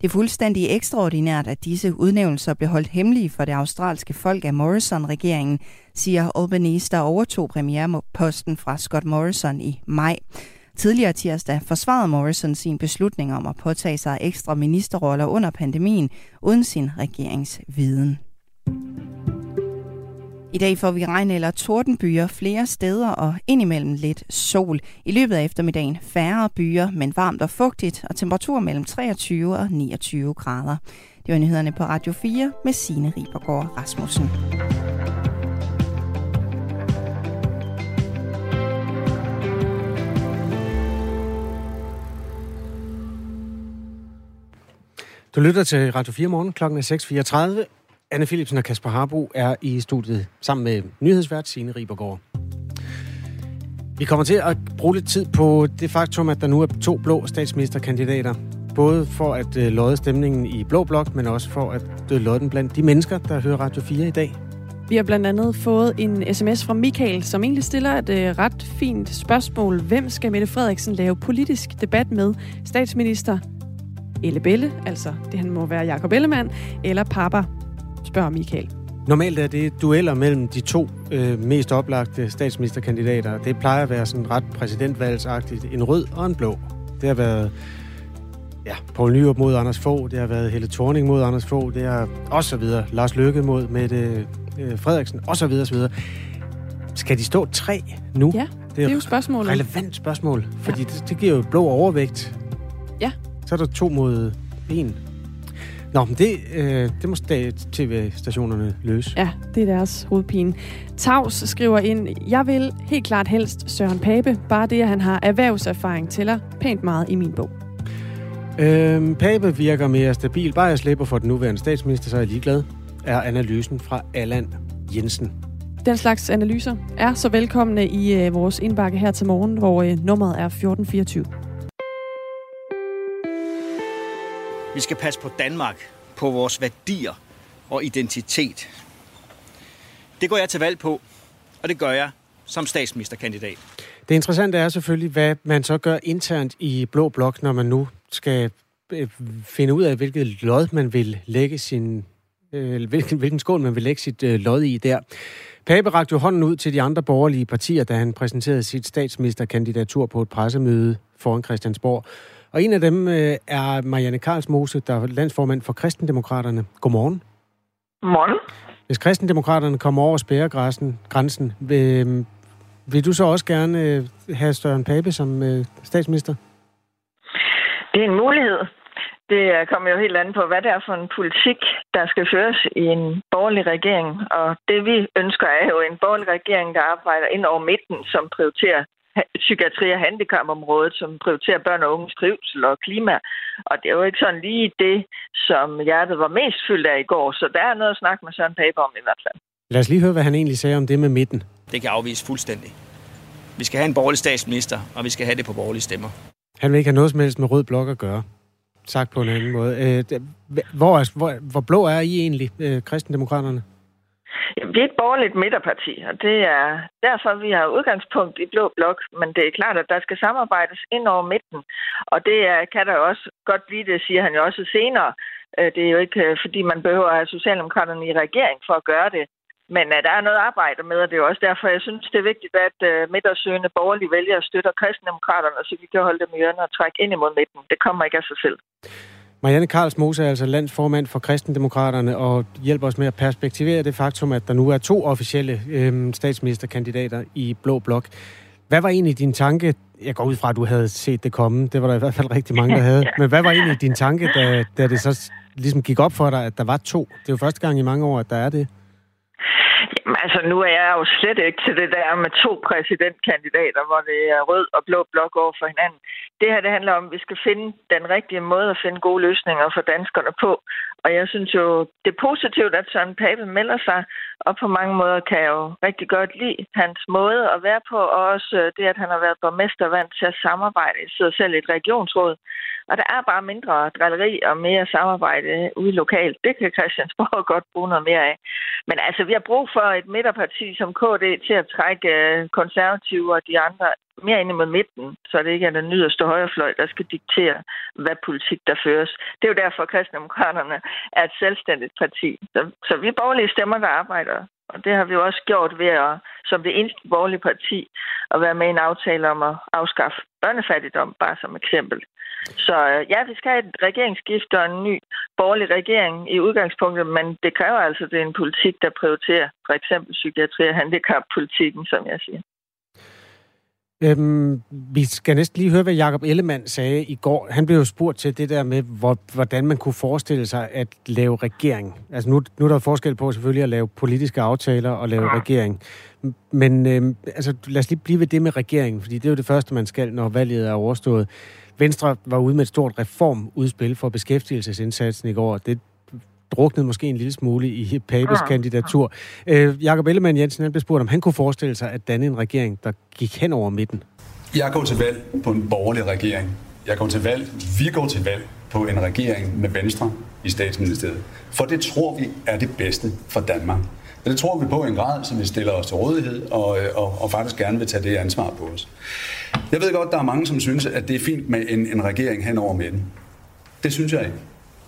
Det er fuldstændig ekstraordinært, at disse udnævnelser blev holdt hemmelige for det australske folk af Morrison-regeringen, siger Albanese, der overtog premierposten fra Scott Morrison i maj. Tidligere tirsdag forsvarede Morrison sin beslutning om at påtage sig ekstra ministerroller under pandemien uden sin regeringsviden. I dag får vi regn eller tordenbyer flere steder og indimellem lidt sol. I løbet af eftermiddagen færre byer, men varmt og fugtigt, og temperatur mellem 23 og 29 grader. Det var nyhederne på Radio 4 med Signe Ribergaard Rasmussen. Du lytter til Radio 4 morgen. Klokken er 6.34. Anne Philipsen og Kasper Harbo er i studiet sammen med nyhedsvært Signe Ribergaard. Vi kommer til at bruge lidt tid på det faktum, at der nu er to blå statsministerkandidater. Både for at øh, lodde stemningen i Blå Blok, men også for at øh, lodde den blandt de mennesker, der hører Radio 4 i dag. Vi har blandt andet fået en sms fra Michael, som egentlig stiller et øh, ret fint spørgsmål. Hvem skal Mette Frederiksen lave politisk debat med? Statsminister Ellebelle, altså det han må være Jakob Ellemann, eller Papa spørger Michael. Normalt er det dueller mellem de to øh, mest oplagte statsministerkandidater. Det plejer at være sådan ret præsidentvalgsagtigt. En rød og en blå. Det har været ja, Poul Nyrup mod Anders Fogh, det har været Helle Thorning mod Anders Fogh, det er og så videre. Lars Løkke mod Mette øh, Frederiksen, og så videre, så videre. Skal de stå tre nu? Ja. det er jo spørgsmålet. relevant spørgsmål, fordi ja. det, det giver jo blå overvægt. Ja. Så er der to mod en. Nå, men det, øh, det må tv-stationerne løse. Ja, det er deres hovedpine. Tavs skriver ind, jeg vil helt klart helst Søren Pape, bare det, at han har erhvervserfaring tæller pænt meget i min bog. Øhm, Pape virker mere stabil. Bare jeg slipper for den nuværende statsminister, så er jeg ligeglad, er analysen fra Allan Jensen. Den slags analyser er så velkomne i øh, vores indbakke her til morgen, hvor øh, nummeret er 1424. Vi skal passe på Danmark, på vores værdier og identitet. Det går jeg til valg på, og det gør jeg som statsministerkandidat. Det interessante er selvfølgelig, hvad man så gør internt i Blå Blok, når man nu skal øh, finde ud af, hvilket lod man vil lægge sin, øh, hvilken, hvilken skål man vil lægge sit øh, lod i der. Pape rakte jo hånden ud til de andre borgerlige partier, da han præsenterede sit statsministerkandidatur på et pressemøde foran Christiansborg. Og en af dem øh, er Marianne Karlsmose, der er landsformand for Kristendemokraterne. Godmorgen. Godmorgen. Hvis Kristendemokraterne kommer over spærregrænsen, grænsen, vil, vil du så også gerne øh, have Støren Pape som øh, statsminister? Det er en mulighed. Det kommer jo helt an på, hvad det er for en politik, der skal føres i en borgerlig regering. Og det vi ønsker er jo en borgerlig regering, der arbejder ind over midten, som prioriterer psykiatri- og handicapområdet, som prioriterer børn og unges trivsel og klima. Og det er jo ikke sådan lige det, som hjertet var mest fyldt af i går. Så der er noget at snakke med Søren Pape om i hvert fald. Lad os lige høre, hvad han egentlig sagde om det med midten. Det kan afvise fuldstændig. Vi skal have en borgerlig statsminister, og vi skal have det på borgerlige stemmer. Han vil ikke have noget som helst med rød blok at gøre. Sagt på en anden måde. Øh, hvor, er, hvor, hvor blå er I egentlig, øh, Jamen, Vi er et borgerligt midterparti, og det er derfor, vi har udgangspunkt i Blå Blok. Men det er klart, at der skal samarbejdes ind over midten. Og det er, kan der også godt blive, det siger han jo også senere. Øh, det er jo ikke, øh, fordi man behøver at have Socialdemokraterne i regering for at gøre det. Men uh, der er noget arbejde med, og det er også derfor, jeg synes, det er vigtigt, at uh, midtersøgende borgerlige vælgere støtter kristendemokraterne, så vi kan holde dem i hjørnet og trække ind imod midten. Det kommer ikke af sig selv. Marianne Karls Mose er altså landsformand for Kristendemokraterne og hjælper os med at perspektivere det faktum, at der nu er to officielle øhm, statsministerkandidater i Blå Blok. Hvad var egentlig din tanke? Jeg går ud fra, at du havde set det komme. Det var der i hvert fald rigtig mange, der havde. (laughs) Men hvad var egentlig din tanke, da, da det så ligesom gik op for dig, at der var to? Det er jo første gang i mange år, at der er det. Jamen, altså, nu er jeg jo slet ikke til det der med to præsidentkandidater, hvor det er rød og blå blok over for hinanden. Det her, det handler om, at vi skal finde den rigtige måde at finde gode løsninger for danskerne på. Og jeg synes jo, det er positivt, at Søren Pape melder sig, og på mange måder kan jeg jo rigtig godt lide hans måde at være på, og også øh, det, at han har været borgmester vant til at samarbejde. Sidder selv i et regionsråd, og der er bare mindre drilleri og mere samarbejde ude lokalt. Det kan Christiansborg (laughs) godt bruge noget mere af. Men altså, vi bliver brug for et midterparti som KD til at trække øh, konservative og de andre mere ind mod midten, så det ikke er den yderste højrefløj, der skal diktere, hvad politik der føres. Det er jo derfor, at kristendemokraterne er et selvstændigt parti. Så, så vi borgerlige stemmer, der arbejder. Og det har vi jo også gjort ved at, som det eneste borgerlige parti, at være med i en aftale om at afskaffe børnefattigdom, bare som eksempel. Så øh, ja, vi skal have et regeringsskift og en ny borgerlig regering i udgangspunktet, men det kræver altså, at det er en politik, der prioriterer for eksempel psykiatri og handicappolitikken, som jeg siger. Øhm, vi skal næsten lige høre, hvad Jakob Ellemann sagde i går. Han blev jo spurgt til det der med, hvor, hvordan man kunne forestille sig at lave regering. Altså nu, nu er der forskel på selvfølgelig at lave politiske aftaler og lave ja. regering. Men øhm, altså, lad os lige blive ved det med regeringen, fordi det er jo det første, man skal, når valget er overstået. Venstre var ude med et stort reformudspil for beskæftigelsesindsatsen i går. Det druknede måske en lille smule i Papes ja. kandidatur. Øh, Jakob Ellemann Jensen han blev spurgt, om han kunne forestille sig at danne en regering, der gik hen over midten. Jeg går til valg på en borgerlig regering. Jeg går til valg, vi går til valg på en regering med Venstre i statsministeriet. For det tror vi er det bedste for Danmark. Og det tror vi på i en grad, som vi stiller os til rådighed og, og, og faktisk gerne vil tage det ansvar på os. Jeg ved godt, der er mange, som synes, at det er fint med en, en regering hen over midten. Det synes jeg ikke.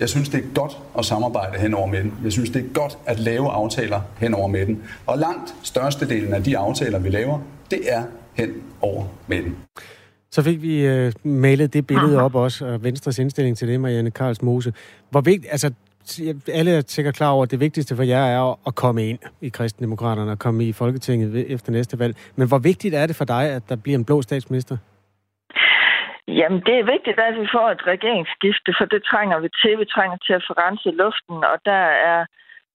Jeg synes, det er godt at samarbejde hen over midten. Jeg synes, det er godt at lave aftaler hen over midten. Og langt størstedelen af de aftaler, vi laver, det er hen over midten. Så fik vi øh, malet det billede op også, og Venstres indstilling til det, Marianne Karls Mose. Hvor vigtigt, altså alle er sikkert klar over, at det vigtigste for jer er at komme ind i Kristendemokraterne og komme i Folketinget efter næste valg. Men hvor vigtigt er det for dig, at der bliver en blå statsminister? Jamen, det er vigtigt, at vi får et regeringsskifte, for det trænger vi til. Vi trænger til at forrense luften, og der er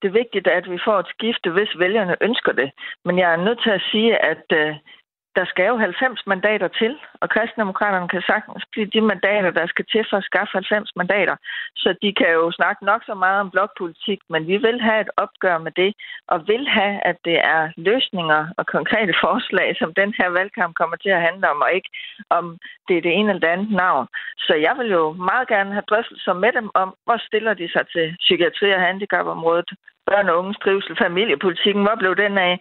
det vigtigt, at vi får et skifte, hvis vælgerne ønsker det. Men jeg er nødt til at sige, at øh, der skal jo 90 mandater til, og kristendemokraterne kan sagtens blive de mandater, der skal til for at skaffe 90 mandater. Så de kan jo snakke nok så meget om blokpolitik, men vi vil have et opgør med det, og vil have, at det er løsninger og konkrete (laughs) forslag, som den her valgkamp kommer til at handle om, og ikke om det er det ene eller det andet navn. Så jeg vil jo meget gerne have drøftelser med dem om, hvor stiller de sig til psykiatri- og handicapområdet, børn og unges trivsel, familiepolitikken, hvor blev den af?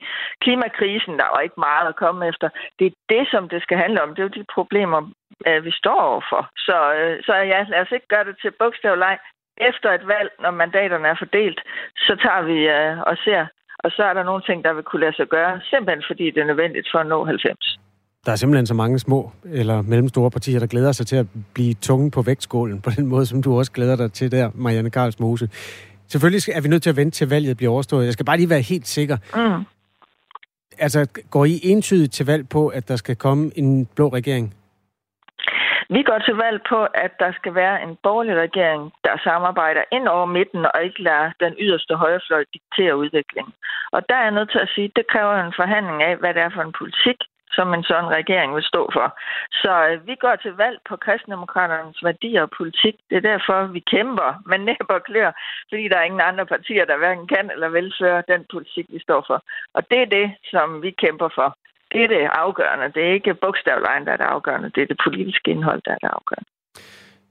Klimakrisen, der var ikke meget at komme efter. Det er det, som det skal handle om. Det er jo de problemer, vi står overfor. Så, øh, så ja, lad os ikke gøre det til bogstavleg. Efter et valg, når mandaterne er fordelt, så tager vi øh, og ser, og så er der nogle ting, der vil kunne lade sig gøre, simpelthen fordi det er nødvendigt for at nå 90. Der er simpelthen så mange små eller mellemstore partier, der glæder sig til at blive tunge på vægtskålen, på den måde, som du også glæder dig til der, Marianne Karls Mose. Selvfølgelig er vi nødt til at vente til valget bliver overstået. Jeg skal bare lige være helt sikker. Mm. Altså, går I entydigt til valg på, at der skal komme en blå regering? Vi går til valg på, at der skal være en borgerlig regering, der samarbejder ind over midten og ikke lader den yderste højrefløj diktere udviklingen. Og der er jeg nødt til at sige, at det kræver en forhandling af, hvad det er for en politik, som en sådan regering vil stå for. Så øh, vi går til valg på kristendemokraternes værdier og politik. Det er derfor, vi kæmper med næb og klør, fordi der er ingen andre partier, der hverken kan eller vil føre den politik, vi står for. Og det er det, som vi kæmper for. Det er det afgørende. Det er ikke bogstavlejen, der er det afgørende. Det er det politiske indhold, der er det afgørende.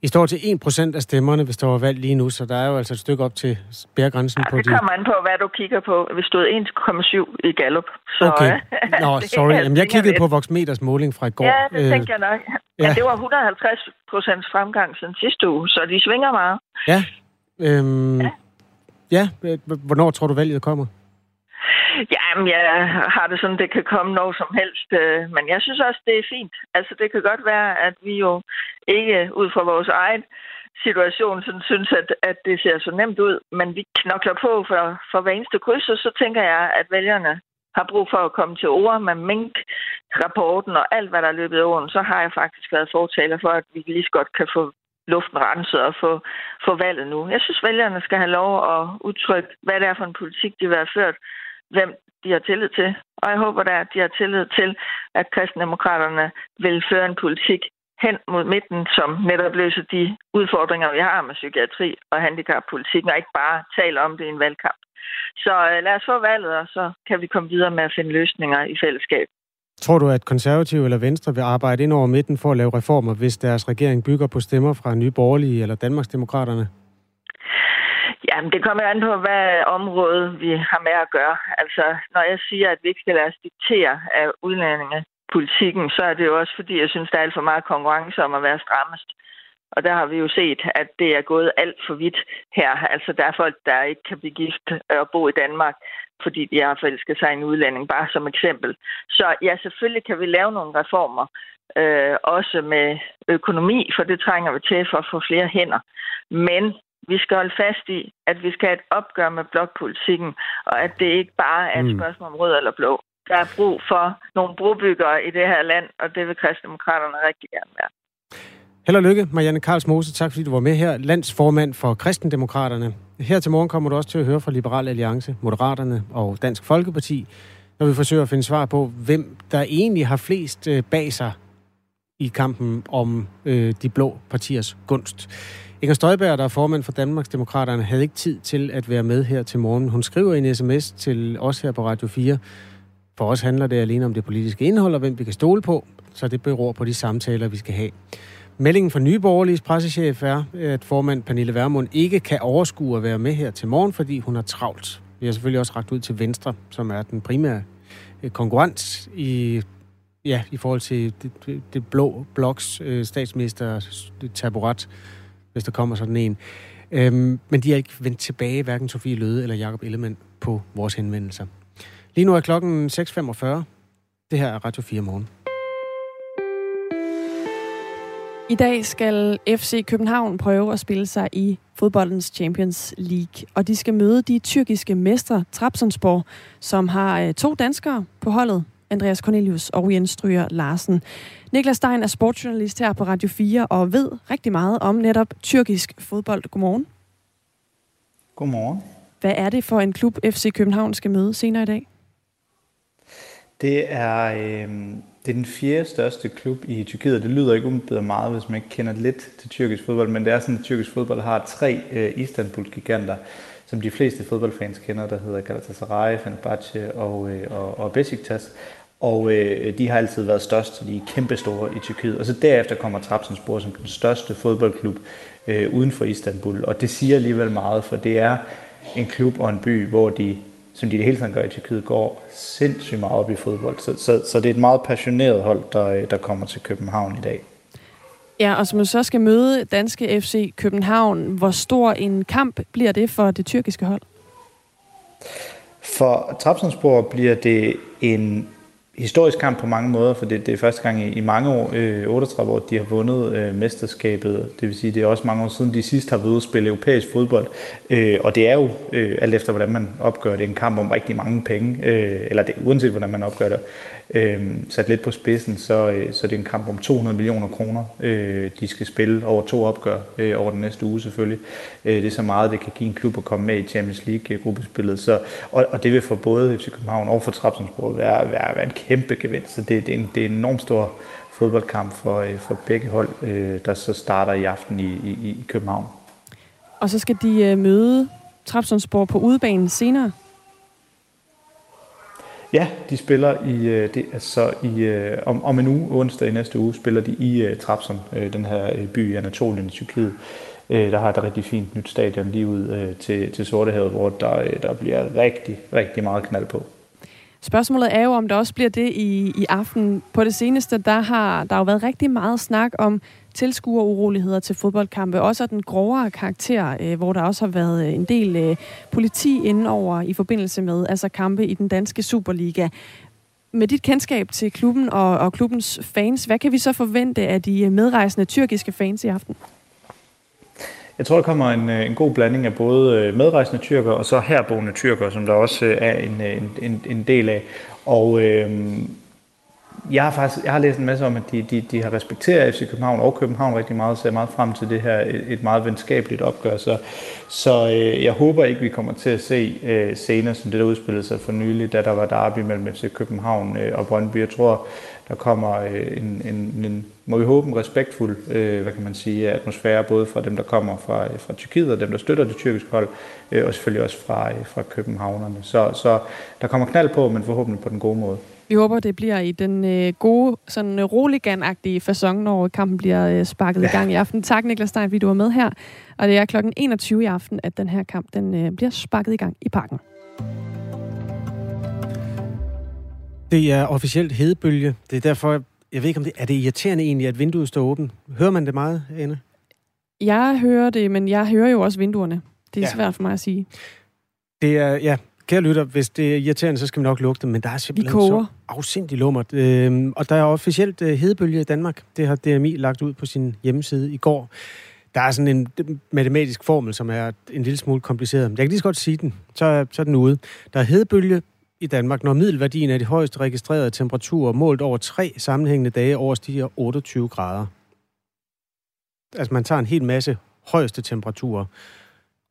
I står til 1% af stemmerne, hvis der var valg lige nu, så der er jo altså et stykke op til spærgrænsen ja, på det de... Det kommer an på, hvad du kigger på. Vi stod 1,7 i Gallup. Så, okay. Nå, (laughs) sorry. Jamen, jeg kiggede på Voxmeters måling fra i går. Ja, det tænker jeg nok. Ja. Men det var 150 procents fremgang siden sidste uge, så de svinger meget. Ja. Øhm, ja. Ja, hvornår tror du, valget kommer? Jamen, jeg har det sådan, det kan komme når som helst. Øh, men jeg synes også, det er fint. Altså, det kan godt være, at vi jo ikke ud fra vores egen situation sådan synes, at, at det ser så nemt ud. Men vi knokler på for, for hver eneste kryds, og så tænker jeg, at vælgerne har brug for at komme til ord med mink-rapporten og alt, hvad der er løbet over, så har jeg faktisk været fortaler for, at vi lige så godt kan få luften renset og få, få valget nu. Jeg synes, vælgerne skal have lov at udtrykke, hvad det er for en politik, de vil have ført hvem de har tillid til. Og jeg håber da, at de har tillid til, at kristendemokraterne vil føre en politik hen mod midten, som netop løser de udfordringer, vi har med psykiatri og handicappolitikken, og ikke bare tale om det i en valgkamp. Så øh, lad os få valget, og så kan vi komme videre med at finde løsninger i fællesskab. Tror du, at konservative eller venstre vil arbejde ind over midten for at lave reformer, hvis deres regering bygger på stemmer fra Nye Borgerlige eller Danmarksdemokraterne? Jamen, det kommer an på, hvad område vi har med at gøre. Altså, når jeg siger, at vi ikke skal lade os diktere af udlændingepolitikken, så er det jo også, fordi jeg synes, der er alt for meget konkurrence om at være strammest. Og der har vi jo set, at det er gået alt for vidt her. Altså, der er folk, der ikke kan blive gift og bo i Danmark, fordi de har forelsket sig i en udlænding, bare som eksempel. Så ja, selvfølgelig kan vi lave nogle reformer, øh, også med økonomi, for det trænger vi til for at få flere hænder. Men vi skal holde fast i, at vi skal have et opgør med blokpolitikken, og at det ikke bare er et mm. spørgsmål om rød eller blå. Der er brug for nogle brobyggere i det her land, og det vil kristendemokraterne rigtig gerne være. Held og lykke, Marianne Karls Mose. Tak fordi du var med her. Landsformand for Kristendemokraterne. Her til morgen kommer du også til at høre fra Liberal Alliance, Moderaterne og Dansk Folkeparti, når vi forsøger at finde svar på, hvem der egentlig har flest øh, bag sig i kampen om øh, de blå partiers gunst. Inger Støjberg, der er formand for Danmarksdemokraterne, havde ikke tid til at være med her til morgen. Hun skriver en sms til os her på Radio 4. For os handler det alene om det politiske indhold og hvem vi kan stole på, så det beror på de samtaler, vi skal have. Meldingen fra Nye Borgerliges pressechef er, at formand Pernille Vermund ikke kan overskue at være med her til morgen, fordi hun er travlt. Vi har selvfølgelig også ragt ud til Venstre, som er den primære øh, konkurrent i, ja, i forhold til det, det, det blå bloks øh, statsminister taburet hvis der kommer sådan en. Øhm, men de har ikke vendt tilbage, hverken Sofie Løde eller Jakob Ellemann, på vores henvendelser. Lige nu er klokken 6.45. Det her er Radio 4 morgen. I dag skal FC København prøve at spille sig i fodboldens Champions League, og de skal møde de tyrkiske mestre Trabzonspor, som har øh, to danskere på holdet, Andreas Cornelius og Jens Stryger Larsen. Niklas Stein er sportsjournalist her på Radio 4 og ved rigtig meget om netop tyrkisk fodbold. Godmorgen. Godmorgen. Hvad er det for en klub, FC København skal møde senere i dag? Det er, øh, det er den fjerde største klub i Tyrkiet. Det lyder ikke umiddelbart meget, hvis man ikke kender lidt til tyrkisk fodbold, men det er sådan, at tyrkisk fodbold har tre øh, Istanbul-giganter, som de fleste fodboldfans kender, der hedder Galatasaray, Fenerbahce og, øh, og, og Besiktas. Og øh, de har altid været størst, så de er kæmpestore i Tyrkiet. Og så derefter kommer Trabzonspor som den største fodboldklub øh, uden for Istanbul. Og det siger alligevel meget, for det er en klub og en by, hvor de som de det hele tiden gør i Tyrkiet, går sindssygt meget op i fodbold. Så, så, så det er et meget passioneret hold, der, der kommer til København i dag. Ja, og som så skal møde danske FC København, hvor stor en kamp bliver det for det tyrkiske hold? For Trabzonspor bliver det en historisk kamp på mange måder, for det, det er første gang i, i mange år, øh, 38 år, de har vundet øh, mesterskabet. Det vil sige, det er også mange år siden, de sidst har været ude at spille europæisk fodbold. Øh, og det er jo, øh, alt efter hvordan man opgør det, en kamp om rigtig mange penge, øh, eller det, uanset hvordan man opgør det, øh, sat lidt på spidsen, så, øh, så det er en kamp om 200 millioner kroner, øh, de skal spille over to opgør øh, over den næste uge selvfølgelig. Øh, det er så meget, det kan give en klub at komme med i Champions League-gruppespillet. Så, og, og det vil for både FC København og for Trabzonspor være, være, være en kæmpe gevinst. Så det, det, er en, det er en enormt stor fodboldkamp for, øh, for begge hold, øh, der så starter i aften i, i, i København. Og så skal de øh, møde Trabzonspor på udebanen senere. Ja, de spiller i, det, altså i, øh, om, om en uge, onsdag i næste uge, spiller de i Trabzon, den her by i Anatolien i Tyrkiet. Der har et rigtig fint nyt stadion lige ud til, til Sortehavet, hvor der, der bliver rigtig, rigtig meget knald på. Spørgsmålet er jo, om der også bliver det i, i aften. På det seneste, der har der har jo været rigtig meget snak om tilskueruroligheder til fodboldkampe, også af den grovere karakter, øh, hvor der også har været øh, en del øh, politi indenover i forbindelse med altså kampe i den danske Superliga. Med dit kendskab til klubben og, og klubbens fans, hvad kan vi så forvente af de øh, medrejsende tyrkiske fans i aften? Jeg tror, der kommer en, øh, en god blanding af både øh, medrejsende tyrker og så herboende tyrker, som der også øh, er en, en, en del af. Og øh, jeg har faktisk jeg har læst en masse om, at de, de, de har respekteret FC København og København rigtig meget, så jeg er meget frem til det her et, meget venskabeligt opgør. Så, så øh, jeg håber ikke, vi kommer til at se øh, scener som det, der udspillede sig for nylig, da der var derby mellem FC København øh, og Brøndby. Jeg tror, der kommer øh, en, en, en, må vi håbe, en respektfuld øh, hvad kan man sige, atmosfære, både fra dem, der kommer fra, fra Tyrkiet, og dem, der støtter det tyrkiske hold, øh, og selvfølgelig også fra, øh, fra københavnerne. Så, så der kommer knald på, men forhåbentlig på den gode måde. Vi håber, det bliver i den øh, gode, sådan øh, roligan-agtige fasong, når kampen bliver øh, sparket ja. i gang i aften. Tak, Niklas Stein, fordi du var med her. Og det er klokken 21 i aften, at den her kamp den, øh, bliver sparket i gang i parken. Det er officielt hedebølge. Det er derfor, jeg ved ikke om det er det irriterende egentlig, at vinduet står åbent. Hører man det meget, Anne? Jeg hører det, men jeg hører jo også vinduerne. Det er ja. svært for mig at sige. Det er, ja, Kære lytter, hvis det er irriterende, så skal vi nok lukke det, men der er simpelthen så afsindig lummert. Øhm, og der er officielt øh, hedebølge i Danmark. Det har DMI lagt ud på sin hjemmeside i går. Der er sådan en matematisk formel, som er en lille smule kompliceret. Jeg kan lige så godt sige den, så så er den ude. Der er hedebølge i Danmark, når middelværdien af de højeste registrerede temperaturer målt over tre sammenhængende dage overstiger 28 grader. Altså man tager en hel masse højeste temperaturer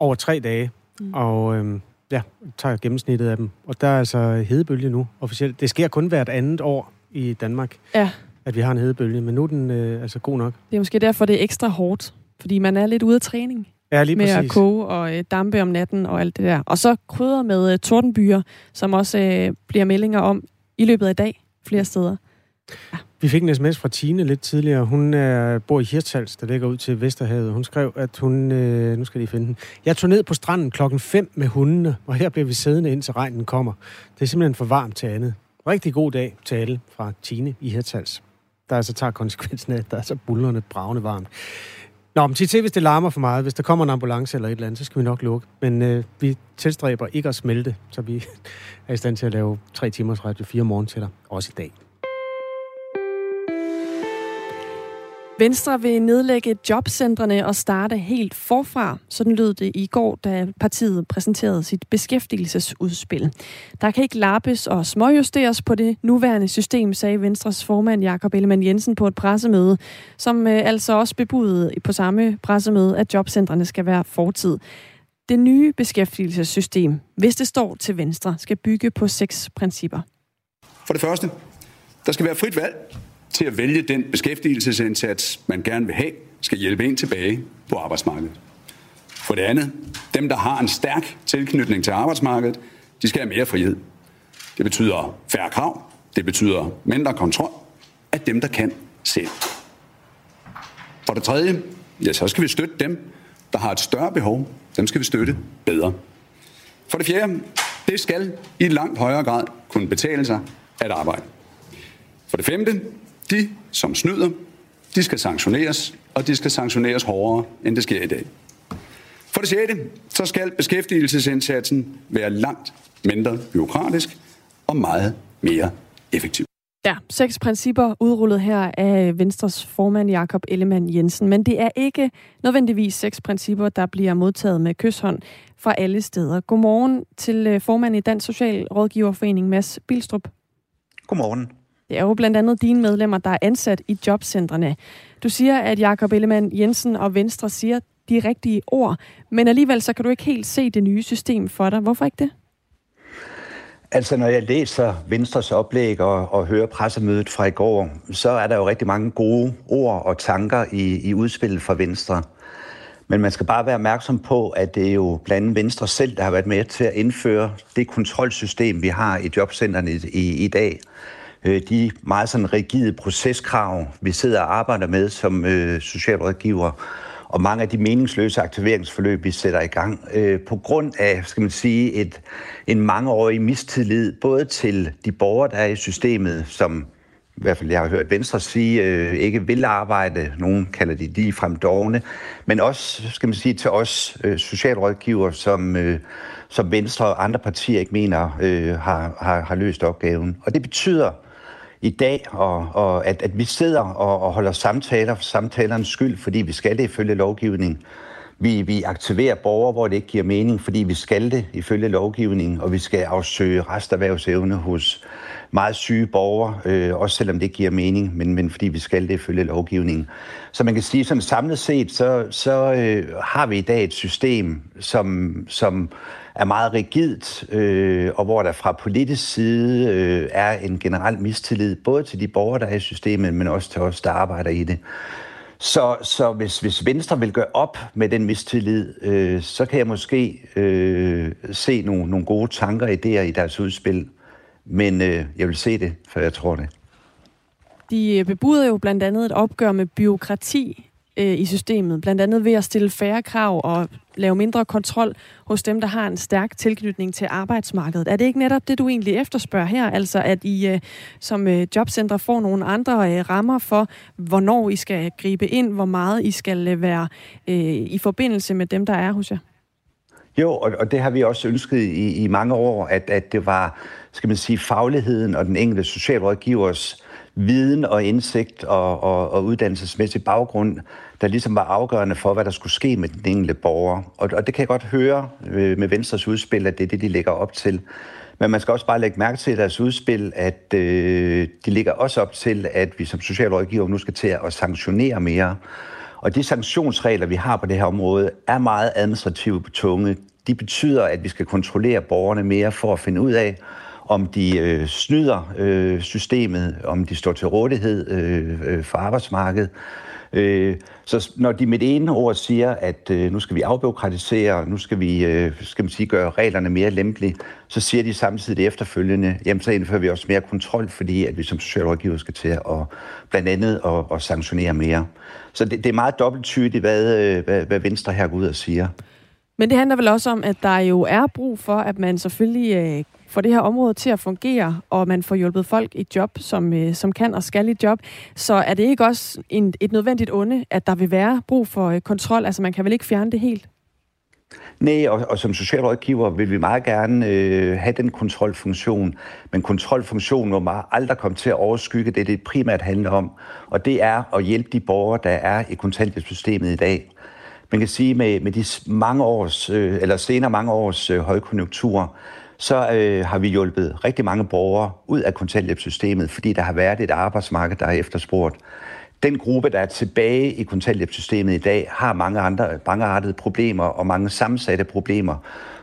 over tre dage, mm. og øhm, ja, tager gennemsnittet af dem. Og der er altså hedebølge nu, officielt. Det sker kun hvert andet år i Danmark, ja. at vi har en hedebølge, men nu er den øh, altså god nok. Det er måske derfor, det er ekstra hårdt, fordi man er lidt ude af træning. Ja, lige med præcis. at koge og øh, dampe om natten og alt det der. Og så krydder med øh, tordenbyer, som også øh, bliver meldinger om i løbet af dag flere steder. Ja. Vi fik en sms fra Tine lidt tidligere. Hun er, bor i Hirtshals, der ligger ud til Vesterhavet. Hun skrev, at hun... Øh, nu skal de finde den. Jeg tog ned på stranden klokken 5 med hundene, og her bliver vi siddende indtil regnen kommer. Det er simpelthen for varmt til andet. Rigtig god dag til alle fra Tine i Hirtshals. Der altså tager konsekvensen af, at der er så bullerne bravende varmt. Nå, men til hvis det larmer for meget, hvis der kommer en ambulance eller et eller andet, så skal vi nok lukke. Men øh, vi tilstræber ikke at smelte, så vi (laughs) er i stand til at lave tre timers radio fire morgen til dig, også i dag. Venstre vil nedlægge jobcentrene og starte helt forfra. Sådan lød det i går, da partiet præsenterede sit beskæftigelsesudspil. Der kan ikke lappes og småjusteres på det nuværende system, sagde Venstres formand Jakob Ellemann Jensen på et pressemøde, som øh, altså også bebudede på samme pressemøde, at jobcentrene skal være fortid. Det nye beskæftigelsessystem, hvis det står til Venstre, skal bygge på seks principper. For det første, der skal være frit valg til at vælge den beskæftigelsesindsats, man gerne vil have, skal hjælpe en tilbage på arbejdsmarkedet. For det andet, dem, der har en stærk tilknytning til arbejdsmarkedet, de skal have mere frihed. Det betyder færre krav, det betyder mindre kontrol af dem, der kan selv. For det tredje, ja, så skal vi støtte dem, der har et større behov. Dem skal vi støtte bedre. For det fjerde, det skal i langt højere grad kunne betale sig at arbejde. For det femte, de, som snyder, de skal sanktioneres, og de skal sanktioneres hårdere, end det sker i dag. For det sjette, så skal beskæftigelsesindsatsen være langt mindre byråkratisk og meget mere effektiv. Ja, seks principper udrullet her af Venstres formand Jakob Ellemann Jensen. Men det er ikke nødvendigvis seks principper, der bliver modtaget med kysshånd fra alle steder. Godmorgen til øh, formand i Dansk Socialrådgiverforening, Mads Bilstrup. Godmorgen. Det er jo blandt andet dine medlemmer, der er ansat i jobcentrene. Du siger, at Jakob Ellemann Jensen og Venstre siger de rigtige ord, men alligevel så kan du ikke helt se det nye system for dig. Hvorfor ikke det? Altså, når jeg læser Venstres oplæg og, og hører pressemødet fra i går, så er der jo rigtig mange gode ord og tanker i, i udspillet fra Venstre. Men man skal bare være opmærksom på, at det er jo blandt andet Venstre selv, der har været med til at indføre det kontrolsystem, vi har i jobcentrene i, i, i dag. Øh, de meget sådan rigide proceskrav, vi sidder og arbejder med som øh, socialrådgiver, og mange af de meningsløse aktiveringsforløb, vi sætter i gang, øh, på grund af, skal man sige, et, en mangeårig mistillid, både til de borgere, der er i systemet, som i hvert fald jeg har hørt Venstre sige, øh, ikke vil arbejde, nogen kalder de lige frem dogne, men også, skal man sige, til os øh, socialrådgiver, som, øh, som Venstre og andre partier ikke mener øh, har, har, har løst opgaven. Og det betyder, i dag, og, og at, at vi sidder og, og holder samtaler for samtalernes skyld, fordi vi skal det ifølge lovgivningen. Vi, vi aktiverer borgere, hvor det ikke giver mening, fordi vi skal det ifølge lovgivningen, og vi skal afsøge resterhvervsevne hos meget syge borgere, øh, også selvom det ikke giver mening, men, men fordi vi skal det ifølge lovgivningen. Så man kan sige, sådan samlet set, så, så øh, har vi i dag et system, som, som er meget rigidt, øh, og hvor der fra politisk side øh, er en generel mistillid, både til de borgere, der er i systemet, men også til os, der arbejder i det. Så, så hvis, hvis Venstre vil gøre op med den mistillid, øh, så kan jeg måske øh, se nogle, nogle gode tanker og idéer i deres udspil. Men øh, jeg vil se det, for jeg tror det. De øh, bebuder jo blandt andet et opgør med byråkrati øh, i systemet, blandt andet ved at stille færre krav og lave mindre kontrol hos dem, der har en stærk tilknytning til arbejdsmarkedet. Er det ikke netop det, du egentlig efterspørger her? Altså at I øh, som øh, jobcenter får nogle andre øh, rammer for, hvornår I skal gribe ind, hvor meget I skal øh, være øh, i forbindelse med dem, der er hos jer? Jo, og, og det har vi også ønsket i, i mange år, at, at det var, skal man sige, fagligheden og den enkelte socialrådgivers viden og indsigt og, og, og uddannelsesmæssig baggrund, der ligesom var afgørende for, hvad der skulle ske med den enkelte borger. Og, og det kan jeg godt høre øh, med Venstres udspil, at det er det, de lægger op til. Men man skal også bare lægge mærke til deres udspil, at øh, de ligger også op til, at vi som socialrådgiver nu skal til at sanktionere mere. Og de sanktionsregler, vi har på det her område, er meget administrativt tunge. De betyder, at vi skal kontrollere borgerne mere for at finde ud af, om de øh, snyder øh, systemet, om de står til rådighed øh, øh, for arbejdsmarkedet. Øh, så når de med det ene ord siger, at øh, nu skal vi afbiokratisere, nu skal vi øh, skal man sige, gøre reglerne mere lempelige, så siger de samtidig efterfølgende, jamen så indfører vi også mere kontrol, fordi at vi som socialrådgiver skal til at blandt andet at, at sanktionere mere. Så det, det er meget dobbelttydigt, hvad, øh, hvad, hvad Venstre her går ud og siger. Men det handler vel også om, at der jo er brug for, at man selvfølgelig øh, får det her område til at fungere, og man får hjulpet folk i job, som, øh, som kan og skal i job, så er det ikke også en, et nødvendigt onde, at der vil være brug for øh, kontrol? Altså man kan vel ikke fjerne det helt? Nej, og, og som socialrådgiver vil vi meget gerne øh, have den kontrolfunktion, men kontrolfunktionen må meget aldrig komme til at overskygge det, det primært handler om, og det er at hjælpe de borgere, der er i kontanthjælpssystemet i dag. Man kan sige, med, med de mange års, øh, eller senere mange års øh, højkonjunktur, så øh, har vi hjulpet rigtig mange borgere ud af kontanthjælpssystemet, fordi der har været et arbejdsmarked, der er efterspurgt. Den gruppe, der er tilbage i kontanthjælpssystemet i dag, har mange andre bangeartede problemer og mange sammensatte problemer,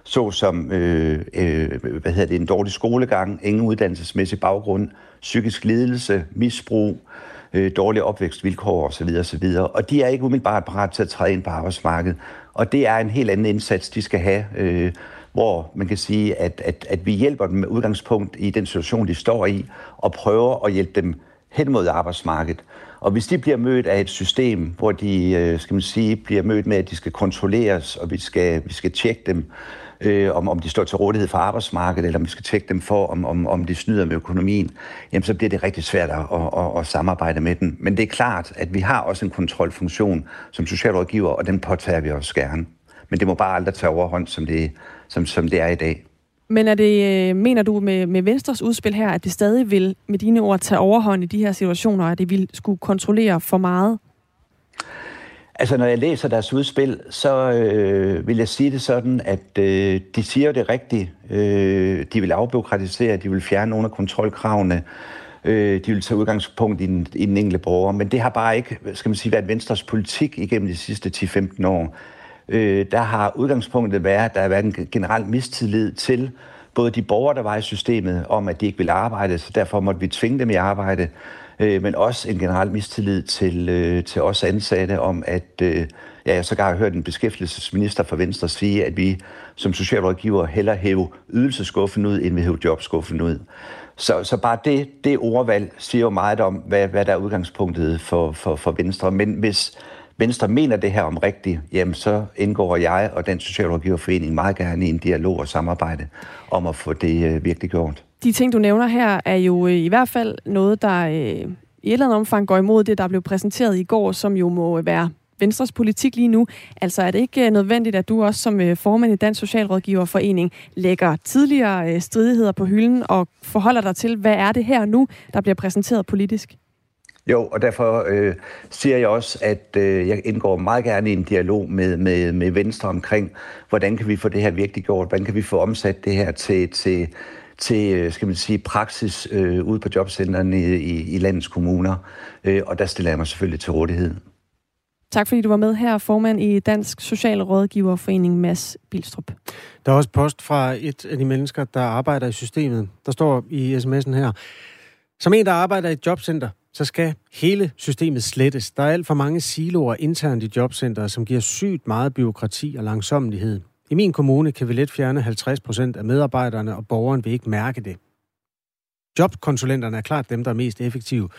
såsom øh, øh, hvad hedder det, en dårlig skolegang, ingen uddannelsesmæssig baggrund, psykisk lidelse, misbrug, øh, dårlige opvækstvilkår osv. osv. Og de er ikke umiddelbart parat til at træde ind på arbejdsmarkedet. Og det er en helt anden indsats, de skal have, øh, hvor man kan sige, at, at, at vi hjælper dem med udgangspunkt i den situation, de står i, og prøver at hjælpe dem hen mod arbejdsmarkedet. Og hvis de bliver mødt af et system, hvor de øh, skal man sige, bliver mødt med, at de skal kontrolleres, og vi skal, vi skal tjekke dem, øh, om, om de står til rådighed for arbejdsmarkedet, eller om vi skal tjekke dem for, om, om, om de snyder med økonomien, jamen så bliver det rigtig svært at, at, at, at samarbejde med dem. Men det er klart, at vi har også en kontrolfunktion som socialrådgiver, og den påtager vi også gerne. Men det må bare aldrig tage overhånd, som det, som, som det er i dag. Men er det, øh, mener du med, med Venstres udspil her, at det stadig vil, med dine ord, tage overhånd i de her situationer, at det vil skulle kontrollere for meget? Altså, når jeg læser deres udspil, så øh, vil jeg sige det sådan, at øh, de siger det rigtigt. Øh, de vil afbyråkratisere, de vil fjerne nogle af kontrolkravene, øh, de vil tage udgangspunkt i den, i den enkelte borger, men det har bare ikke, skal man sige, været Venstres politik igennem de sidste 10-15 år øh, der har udgangspunktet været, at der har været en generel mistillid til både de borgere, der var i systemet, om at de ikke ville arbejde, så derfor måtte vi tvinge dem i arbejde, øh, men også en generel mistillid til, øh, til os ansatte om, at øh, ja, jeg sågar har hørt en beskæftigelsesminister fra Venstre sige, at vi som socialrådgiver hellere hæve ydelseskuffen ud, end vi hæve jobskuffen ud. Så, så bare det, det ordvalg siger jo meget om, hvad, hvad der er udgangspunktet for, for, for Venstre. Men hvis, Venstre mener det her om rigtigt, jamen så indgår jeg og den Socialrådgiverforening meget gerne i en dialog og samarbejde om at få det øh, virkelig gjort. De ting, du nævner her, er jo øh, i hvert fald noget, der øh, i et eller andet omfang går imod det, der blev præsenteret i går, som jo må øh, være Venstres politik lige nu. Altså er det ikke øh, nødvendigt, at du også som øh, formand i Dansk Socialrådgiverforening lægger tidligere stridigheder på hylden og forholder dig til, hvad er det her nu, der bliver præsenteret politisk? Jo, og derfor øh, siger jeg også, at øh, jeg indgår meget gerne i en dialog med, med, med Venstre omkring, hvordan kan vi få det her virkelig gjort, hvordan kan vi få omsat det her til, til, til øh, skal man sige, praksis øh, ude på jobcentrene i, i, i landets kommuner. Øh, og der stiller jeg mig selvfølgelig til rådighed. Tak fordi du var med her, formand i Dansk Socialrådgiverforening, Mads Bilstrup. Der er også post fra et af de mennesker, der arbejder i systemet. Der står i sms'en her, som en, der arbejder i et jobcenter, så skal hele systemet slettes. Der er alt for mange siloer internt i jobcentret, som giver sygt meget byråkrati og langsommelighed. I min kommune kan vi let fjerne 50 procent af medarbejderne, og borgeren vil ikke mærke det. Jobkonsulenterne er klart dem, der er mest effektive,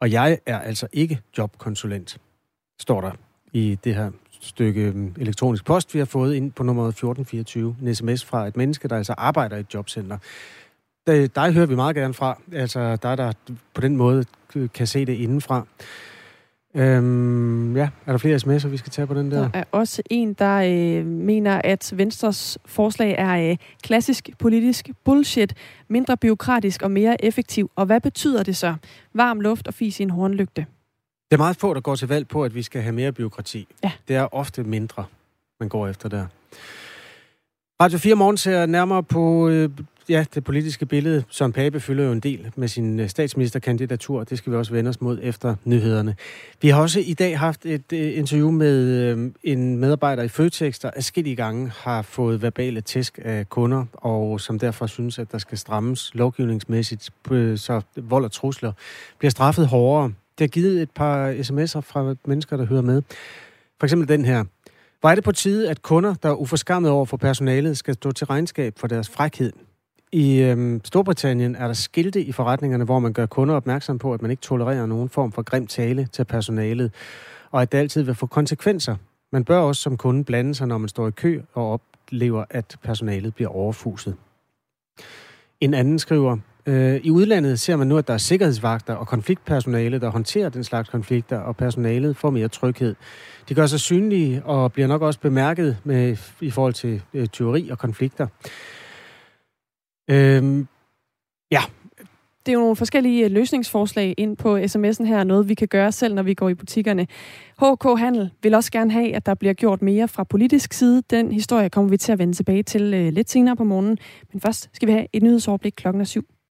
og jeg er altså ikke jobkonsulent, står der i det her stykke øhm, elektronisk post, vi har fået ind på nummer 1424. En sms fra et menneske, der altså arbejder i et jobcenter. Dig hører vi meget gerne fra. Altså dig, der på den måde kan se det indenfra. Øhm, ja, er der flere sms'er, vi skal tage på den der? Der er også en, der øh, mener, at Venstres forslag er øh, klassisk politisk bullshit, mindre byråkratisk og mere effektiv. Og hvad betyder det så? Varm luft og fis i en hornlygte. Det er meget få, der går til valg på, at vi skal have mere byråkrati. Ja. Det er ofte mindre, man går efter der. Radio 4 Morgen ser nærmere på øh, ja, det politiske billede. Søren Pape fylder jo en del med sin øh, statsministerkandidatur. Det skal vi også vende os mod efter nyhederne. Vi har også i dag haft et øh, interview med øh, en medarbejder i Føtex, der afskillige gange har fået verbale tæsk af kunder, og som derfor synes, at der skal strammes lovgivningsmæssigt, så vold og trusler bliver straffet hårdere. Det har givet et par sms'er fra mennesker, der hører med. For eksempel den her. Var det på tide, at kunder, der er uforskammet over for personalet, skal stå til regnskab for deres frækhed? I øhm, Storbritannien er der skilte i forretningerne, hvor man gør kunder opmærksom på, at man ikke tolererer nogen form for grim tale til personalet, og at det altid vil få konsekvenser. Man bør også som kunde blande sig, når man står i kø og oplever, at personalet bliver overfuset. En anden skriver, Øh, I udlandet ser man nu, at der er sikkerhedsvagter og konfliktpersonale, der håndterer den slags konflikter, og personalet får mere tryghed. De gør sig synlige og bliver nok også bemærket med, i forhold til øh, tyveri og konflikter. Øhm, ja, det er jo nogle forskellige øh, løsningsforslag ind på sms'en her, noget vi kan gøre selv, når vi går i butikkerne. HK Handel vil også gerne have, at der bliver gjort mere fra politisk side. Den historie kommer vi til at vende tilbage til øh, lidt senere på morgenen. Men først skal vi have et nyhedsoverblik klokken er syv.